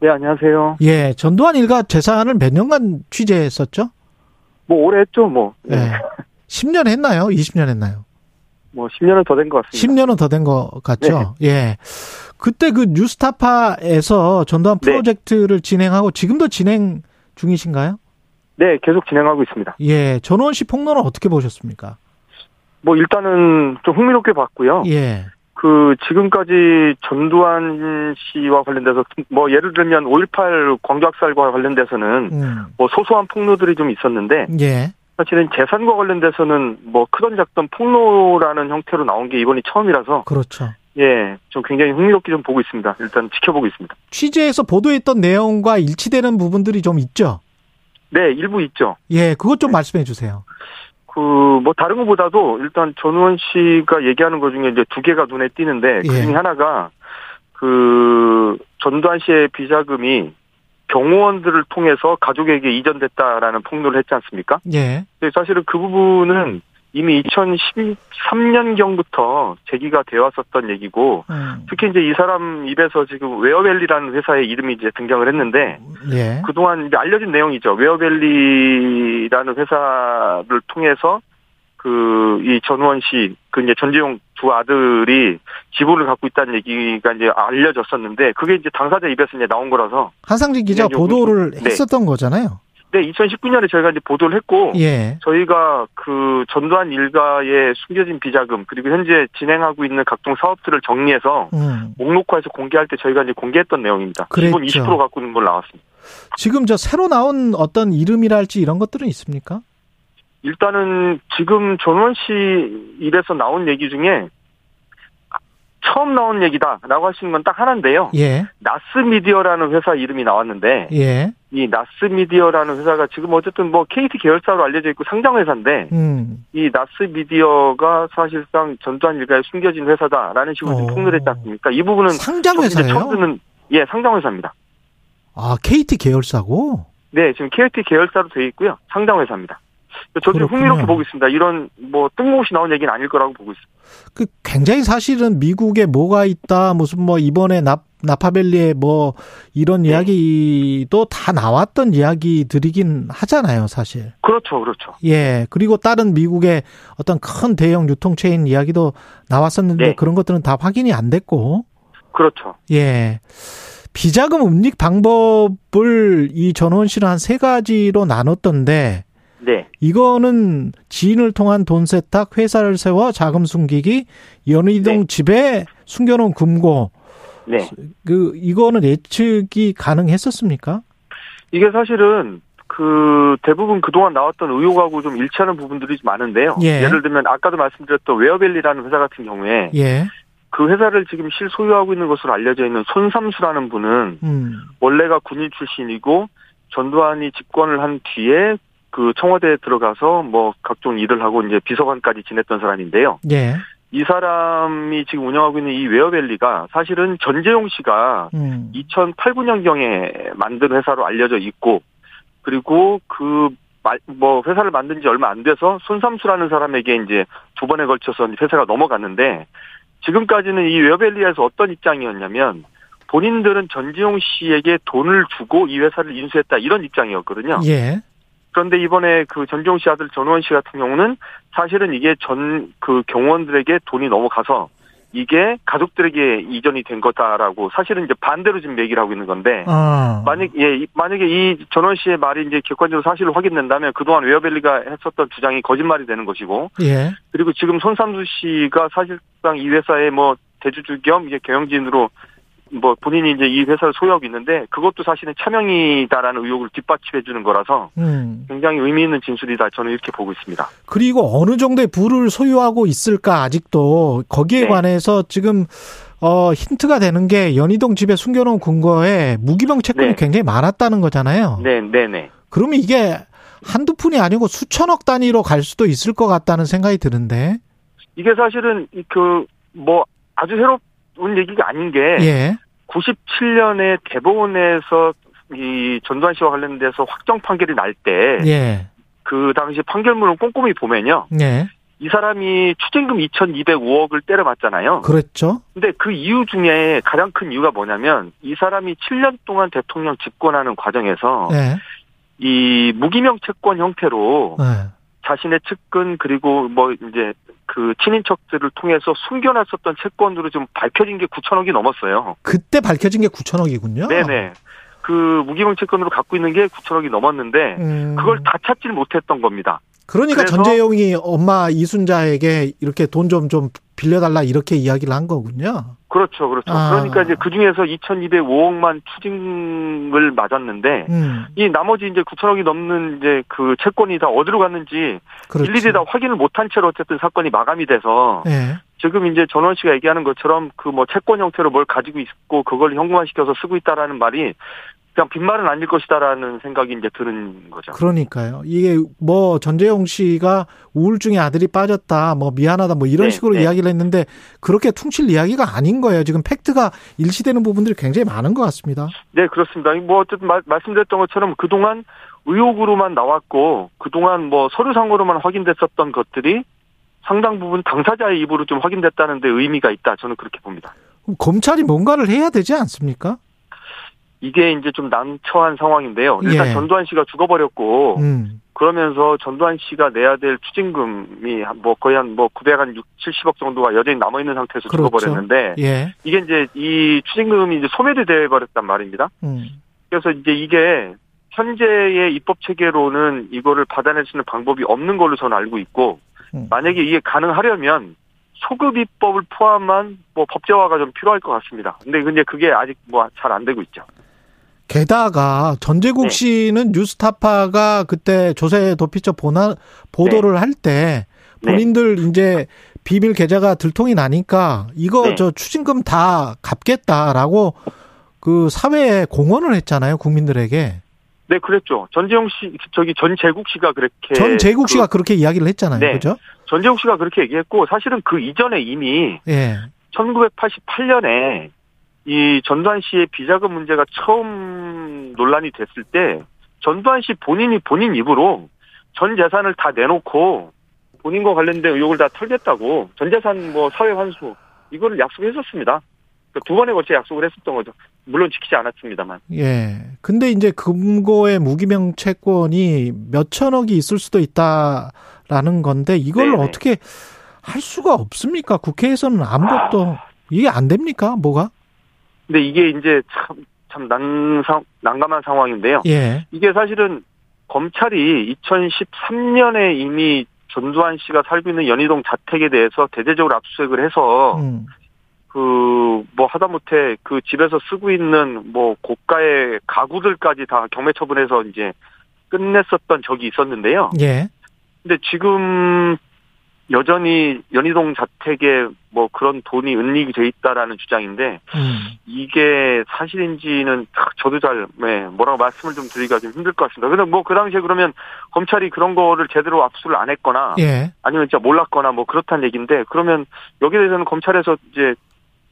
네, 안녕하세요. 예, 전두환 일가 재산을 몇 년간 취재했었죠? 뭐 오래 했죠, 뭐. 네. 예. 10년 했나요? 20년 했나요? 뭐 10년은 더 된 것 같습니다. 10년은 더 된 것 같죠? 예. 그때 그 뉴스타파에서 전두환 네. 프로젝트를 진행하고 지금도 진행 중이신가요? 네, 계속 진행하고 있습니다. 예. 전원 씨 폭로는 어떻게 보셨습니까? 뭐 일단은 좀 흥미롭게 봤고요. 예. 그 지금까지 전두환 씨와 관련돼서 뭐 예를 들면 5.18 광주학살과 관련돼서는 음. 뭐 소소한 폭로들이 좀 있었는데 예. 사실은 재산과 관련돼서는 뭐 크던 작던 폭로라는 형태로 나온 게 이번이 처음이라서 그렇죠. 예, 좀 굉장히 흥미롭게 좀 보고 있습니다. 일단 지켜보고 있습니다. 취재에서 보도했던 내용과 일치되는 부분들이 좀 있죠. 네, 일부 있죠. 예, 그것 좀 말씀해 주세요. 그 뭐 다른 것보다도 일단 전우원 씨가 얘기하는 것 중에 이제 두 개가 눈에 띄는데 그 예. 중에 하나가 그 전두환 씨의 비자금이 경호원들을 통해서 가족에게 이전됐다라는 폭로를 했지 않습니까? 예. 근데 사실은 그 부분은 이미 2013년경부터 제기가 되어 왔었던 얘기고 음. 특히 이제 이 사람 입에서 지금 웨어밸리라는 회사의 이름이 이제 등장을 했는데 예. 그동안 이제 알려진 내용이죠. 웨어밸리라는 회사를 통해서 그 이 전우원 씨, 그 이제 전재용 두 아들이 지분을 갖고 있다는 얘기가 이제 알려졌었는데 그게 이제 당사자 입에서 이제 나온 거라서 한상진 기자 보도를 네. 했었던 거잖아요. 네, 2019년에 저희가 이제 보도를 했고 예. 저희가 그 전두환 일가의 숨겨진 비자금 그리고 현재 진행하고 있는 각종 사업들을 정리해서 음. 목록화해서 공개할 때 저희가 이제 공개했던 내용입니다. 그랬죠. 20% 갖고 있는 걸 나왔습니다. 지금 저 새로 나온 어떤 이름이랄지 이런 것들은 있습니까? 일단은 지금 전원 씨 입에서 나온 얘기 중에 처음 나온 얘기다라고 하시는 건 딱 하나인데요. 예. 나스 미디어라는 회사 이름이 나왔는데 예. 이 나스미디어라는 회사가 지금 어쨌든 뭐 KT 계열사로 알려져 있고 상장 회사인데 음. 이 나스미디어가 사실상 전두환 일가에 숨겨진 회사다라는 식으로 어. 폭로를 했지 않습니까? 이 부분은 상장 회사예요? 처음 듣는 예 상장 회사입니다. 아, KT 계열사고? 네, 지금 KT 계열사로 되어 있고요. 상장 회사입니다. 저도. 흥미롭게 보고 있습니다. 이런 뭐 뜬금없이 나온 얘기는 아닐 거라고 보고 있습니다. 그 굉장히 사실은 미국에 뭐가 있다 무슨 뭐 이번에 나 나파밸리에 뭐 이런 네. 이야기도 다 나왔던 이야기들이긴 하잖아요, 사실. 그렇죠, 그렇죠. 예. 그리고 다른 미국의 어떤 큰 대형 유통체인 이야기도 나왔었는데 네. 그런 것들은 다 확인이 안 됐고. 그렇죠. 예. 비자금 은닉 방법을 이 전원 씨는 한 세 가지로 나눴던데 네. 이거는 지인을 통한 돈 세탁, 회사를 세워 자금 숨기기, 연희동 집에 숨겨놓은 금고. 네. 그 이거는 예측이 가능했었습니까? 이게 사실은 그 대부분 그동안 나왔던 의혹하고 좀 일치하는 부분들이 좀 많은데요. 예. 를 들면 아까도 말씀드렸던 웨어밸리라는 회사 같은 경우에 예. 그 회사를 지금 실소유하고 있는 것으로 알려져 있는 손삼수라는 분은 음. 원래가 군인 출신이고 전두환이 집권을 한 뒤에 그 청와대에 들어가서 뭐 각종 일을 하고 이제 비서관까지 지냈던 사람인데요. 예. 이 사람이 지금 운영하고 있는 이 웨어밸리가 사실은 전재용 씨가 음. 2008, 9년경에 만든 회사로 알려져 있고 그리고 그 뭐 회사를 만든 지 얼마 안 돼서 손삼수라는 사람에게 이제 두 번에 걸쳐서 회사가 넘어갔는데 지금까지는 이 웨어밸리에서 어떤 입장이었냐면 본인들은 전지용 씨에게 돈을 주고 이 회사를 인수했다 이런 입장이었거든요. 예. 그런데 이번에 그 전지용 씨 아들 전우원 씨 같은 경우는 사실은 이게 전 그 경호원들에게 돈이 넘어가서 이게 가족들에게 이전이 된 거다라고 사실은 이제 반대로 지금 얘기를 하고 있는 건데 아. 만약 예 이- 만약에 이 전원 씨의 말이 이제 객관적으로 사실로 확인된다면 그동안 웨어밸리가 했었던 주장이 거짓말이 되는 것이고 예. 그리고 지금 손삼수 씨가 사실상 이 회사의 뭐 대주주 겸 이제 경영진으로 뭐 본인이 이제 이 회사를 소유하고 있는데 그것도 사실은 차명이다라는 의혹을 뒷받침해 주는 거라서 음. 굉장히 의미 있는 진술이다 저는 이렇게 보고 있습니다. 그리고 어느 정도의 부를 소유하고 있을까 아직도 거기에 네. 관해서 지금 어 힌트가 되는 게 연희동 집에 숨겨놓은 근거에 무기명 채권이 네. 굉장히 많았다는 거잖아요. 네, 네, 네. 그러면 이게 한두 푼이 아니고 수천억 단위로 갈 수도 있을 것 같다는 생각이 드는데. 이게 사실은 그 뭐 아주 새 로운 얘기가 아닌 게 예. 97년에 대법원에서 이 전두환 씨와 관련돼서 확정 판결이 날 때그 예. 당시 판결문을 꼼꼼히 보면요. 예. 이 사람이 추징금 2,205억을 때려 맞잖아요. 그랬죠. 근데 그 이유 중에 가장 큰 이유가 뭐냐면 이 사람이 7년 동안 대통령 집권하는 과정에서 예. 이 무기명 채권 형태로 예. 자신의 측근 그리고 뭐 이제 그 친인척들을 통해서 숨겨놨었던 채권으로 좀 밝혀진 게 9천억이 넘었어요. 그때 밝혀진 게 9천억이군요. 네네. 그 무기명 채권으로 갖고 있는 게 9천억이 넘었는데 음. 그걸 다 찾지를 못했던 겁니다. 그러니까 전재용이 엄마 이순자에게 이렇게 돈 좀좀 빌려달라 이렇게 이야기를 한 거군요. 그렇죠, 그렇죠. 아. 그러니까 이제 그 중에서 2,205억만 추징을 맞았는데 음, 이 나머지 이제 9천억이 넘는 이제 그 채권이 다 어디로 갔는지 그렇죠. 일일이 다 확인을 못한 채로 어쨌든 사건이 마감이 돼서 예. 지금 이제 전원 씨가 얘기하는 것처럼 그 뭐 채권 형태로 뭘 가지고 있고 그걸 현금화시켜서 쓰고 있다라는 말이 그냥 빈말은 아닐 것이다라는 생각이 이제 드는 거죠. 그러니까요. 이게 뭐 전재용 씨가 우울증에 아들이 빠졌다, 뭐 미안하다, 뭐 이런 네, 식으로 네. 이야기를 했는데 그렇게 퉁칠 이야기가 아닌 거예요. 지금 팩트가 일치되는 부분들이 굉장히 많은 것 같습니다. 네, 그렇습니다. 뭐 어쨌든 말, 말씀드렸던 것처럼 그동안 의혹으로만 나왔고 그동안 뭐 서류상으로만 확인됐었던 것들이 상당 부분 당사자의 입으로 좀 확인됐다는 데 의미가 있다. 저는 그렇게 봅니다. 검찰이 뭔가를 해야 되지 않습니까? 이게 이제 좀 난처한 상황인데요. 일단 예. 전두환 씨가 죽어버렸고 음, 그러면서 전두환 씨가 내야 될 추징금이 한뭐 거의 한 뭐 900한 6, 70억 정도가 여전히 남아 있는 상태에서 그렇죠. 죽어버렸는데 예. 이게 이제 이 추징금이 이제 소멸이 돼 버렸단 말입니다. 음, 그래서 이제 이게 현재의 입법 체계로는 이거를 받아낼 수 있는 방법이 없는 걸로 저는 알고 있고 음. 만약에 이게 가능하려면 소급 입법을 포함한 뭐 법제화가 좀 필요할 것 같습니다. 근데 근데 그게 아직 뭐 잘 안 되고 있죠. 게다가 전재국 네. 씨는 뉴스타파가 그때 조세 도피처 보나, 보도를 할때 네. 본인들 이제 비밀 계좌가 들통이 나니까 이거 네. 저 추징금 다 갚겠다라고 그 사회에 공언을 했잖아요 국민들에게 네, 그랬죠. 전재용 씨, 저기 전재국 씨가 그렇게 전재국 씨가 그, 그, 렇게 이야기를 했잖아요 네. 그죠? 전재국 씨가 그렇게 얘기했고 사실은 그 이전에 이미 예 1988년에 이 전두환 씨의 비자금 문제가 처음 논란이 됐을 때 전두환 씨 본인이 본인 입으로 전 재산을 다 내놓고 본인과 관련된 의혹을 다 털겠다고 전 재산 뭐 사회 환수 이거를 약속했었습니다. 그두 번에 걸쳐 약속을 했었던 거죠. 물론 지키지 않았습니다만. 예. 근데 이제 금고의 무기명 채권이 몇 천억이 있을 수도 있다라는 건데 이걸 네네. 어떻게 할 수가 없습니까? 국회에서는 아무것도 이게 안 됩니까? 뭐가? 근데 이게 이제 참, 참 난상, 난감한 상황인데요. 예. 이게 사실은 검찰이 2013년에 이미 전두환 씨가 살고 있는 연희동 자택에 대해서 대대적으로 압수수색을 해서 음. 그뭐 하다못해 그 집에서 쓰고 있는 뭐 고가의 가구들까지 다 경매 처분해서 이제 끝냈었던 적이 있었는데요. 예. 근데 지금 여전히 연희동 자택에 뭐 그런 돈이 은닉이 돼 있다라는 주장인데 음. 이게 사실인지는 저도 잘 네, 뭐라고 말씀을 좀 드리기가 좀 힘들 것 같습니다. 근데 뭐 그 당시에 그러면 검찰이 그런 거를 제대로 압수를 안 했거나 예. 아니면 진짜 몰랐거나 뭐 그렇다는 얘기인데 그러면 여기에 대해서는 검찰에서 이제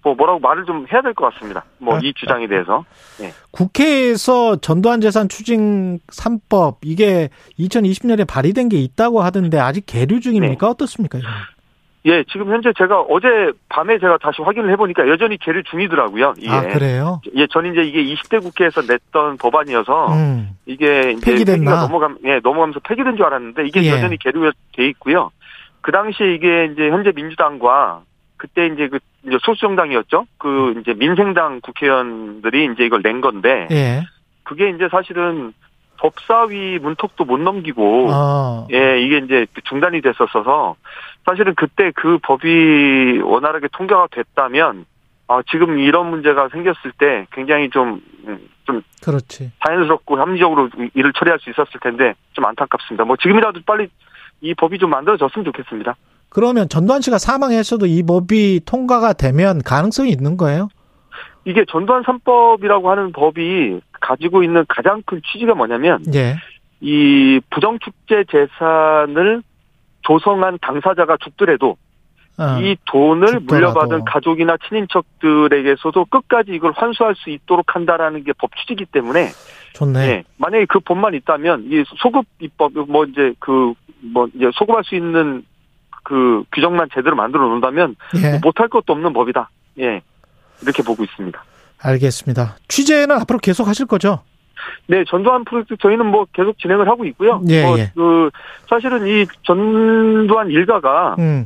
뭐 뭐라고 말을 좀 해야 될 것 같습니다. 뭐 이 주장에 대해서. 네. 국회에서 전두환 재산 추징 3법 이게 2020년에 발의된 게 있다고 하던데 아직 계류 중입니까? 어떻습니까? 이거는? 예, 지금 현재 제가 어제 밤에 제가 다시 확인을 해보니까 여전히 계류 중이더라고요. 이게. 아, 그래요? 예, 전 이제 이게 20대 국회에서 냈던 법안이어서 음. 이게 이제 폐기됐나? 넘어감, 예, 넘어가면서 폐기된 줄 알았는데 이게 예. 여전히 계류돼 있고요. 그 당시에 이게 이제 현재 민주당과 그때 이제 그 이제 소수정당이었죠. 그 이제 민생당 국회의원들이 이제 이걸 낸 건데 예. 그게 이제 사실은 법사위 문턱도 못 넘기고 어. 예, 이게 이제 중단이 됐었어서 사실은 그때 그 법이 원활하게 통과가 됐다면 아, 지금 이런 문제가 생겼을 때 굉장히 좀, 음, 좀 그렇지. 자연스럽고 합리적으로 일을 처리할 수 있었을 텐데 좀 안타깝습니다. 뭐 지금이라도 빨리 이 법이 좀 만들어졌으면 좋겠습니다. 그러면 전두환 씨가 사망했어도 이 법이 통과가 되면 가능성이 있는 거예요? 이게 전두환 3법이라고 하는 법이 가지고 있는 가장 큰 취지가 뭐냐면 예. 이 부정축제 재산을 조성한 당사자가 죽더라도 어. 이 돈을. 물려받은 가족이나 친인척들에게서도 끝까지 이걸 환수할 수 있도록 한다라는 게 법 취지이기 때문에 좋네. 예, 만약에 그 법만 있다면 이 소급 입법 뭐 이제 그 뭐 이제 소급할 수 있는 그 규정만 제대로 만들어 놓는다면 예. 뭐 못할 것도 없는 법이다. 예. 이렇게 보고 있습니다. 알겠습니다. 취재는 앞으로 계속 하실 거죠? 네, 전두환 프로젝트 저희는 뭐 계속 진행을 하고 있고요. 예, 뭐 예. 그 사실은 이 전두환 일가가 음.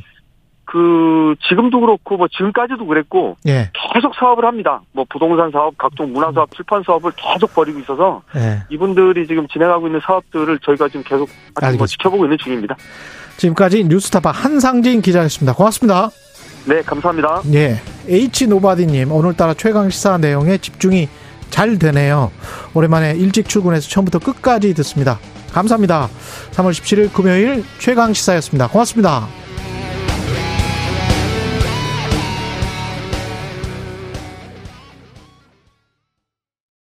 그 지금도 그렇고 뭐 지금까지도 그랬고 예. 계속 사업을 합니다. 뭐 부동산 사업, 각종 문화 사업, 출판 사업을 계속 벌이고 있어서 예. 이분들이 지금 진행하고 있는 사업들을 저희가 지금 계속 아주 뭐. 지켜보고 있는 중입니다. 지금까지 뉴스타파 한상진 기자였습니다. 고맙습니다. 네, 감사합니다. 예. H 노바디님 오늘따라 최강 시사 내용에 집중이 잘 되네요. 오랜만에 일찍 출근해서 처음부터 끝까지 듣습니다. 감사합니다. 3월 17일 금요일 최강 시사였습니다. 고맙습니다.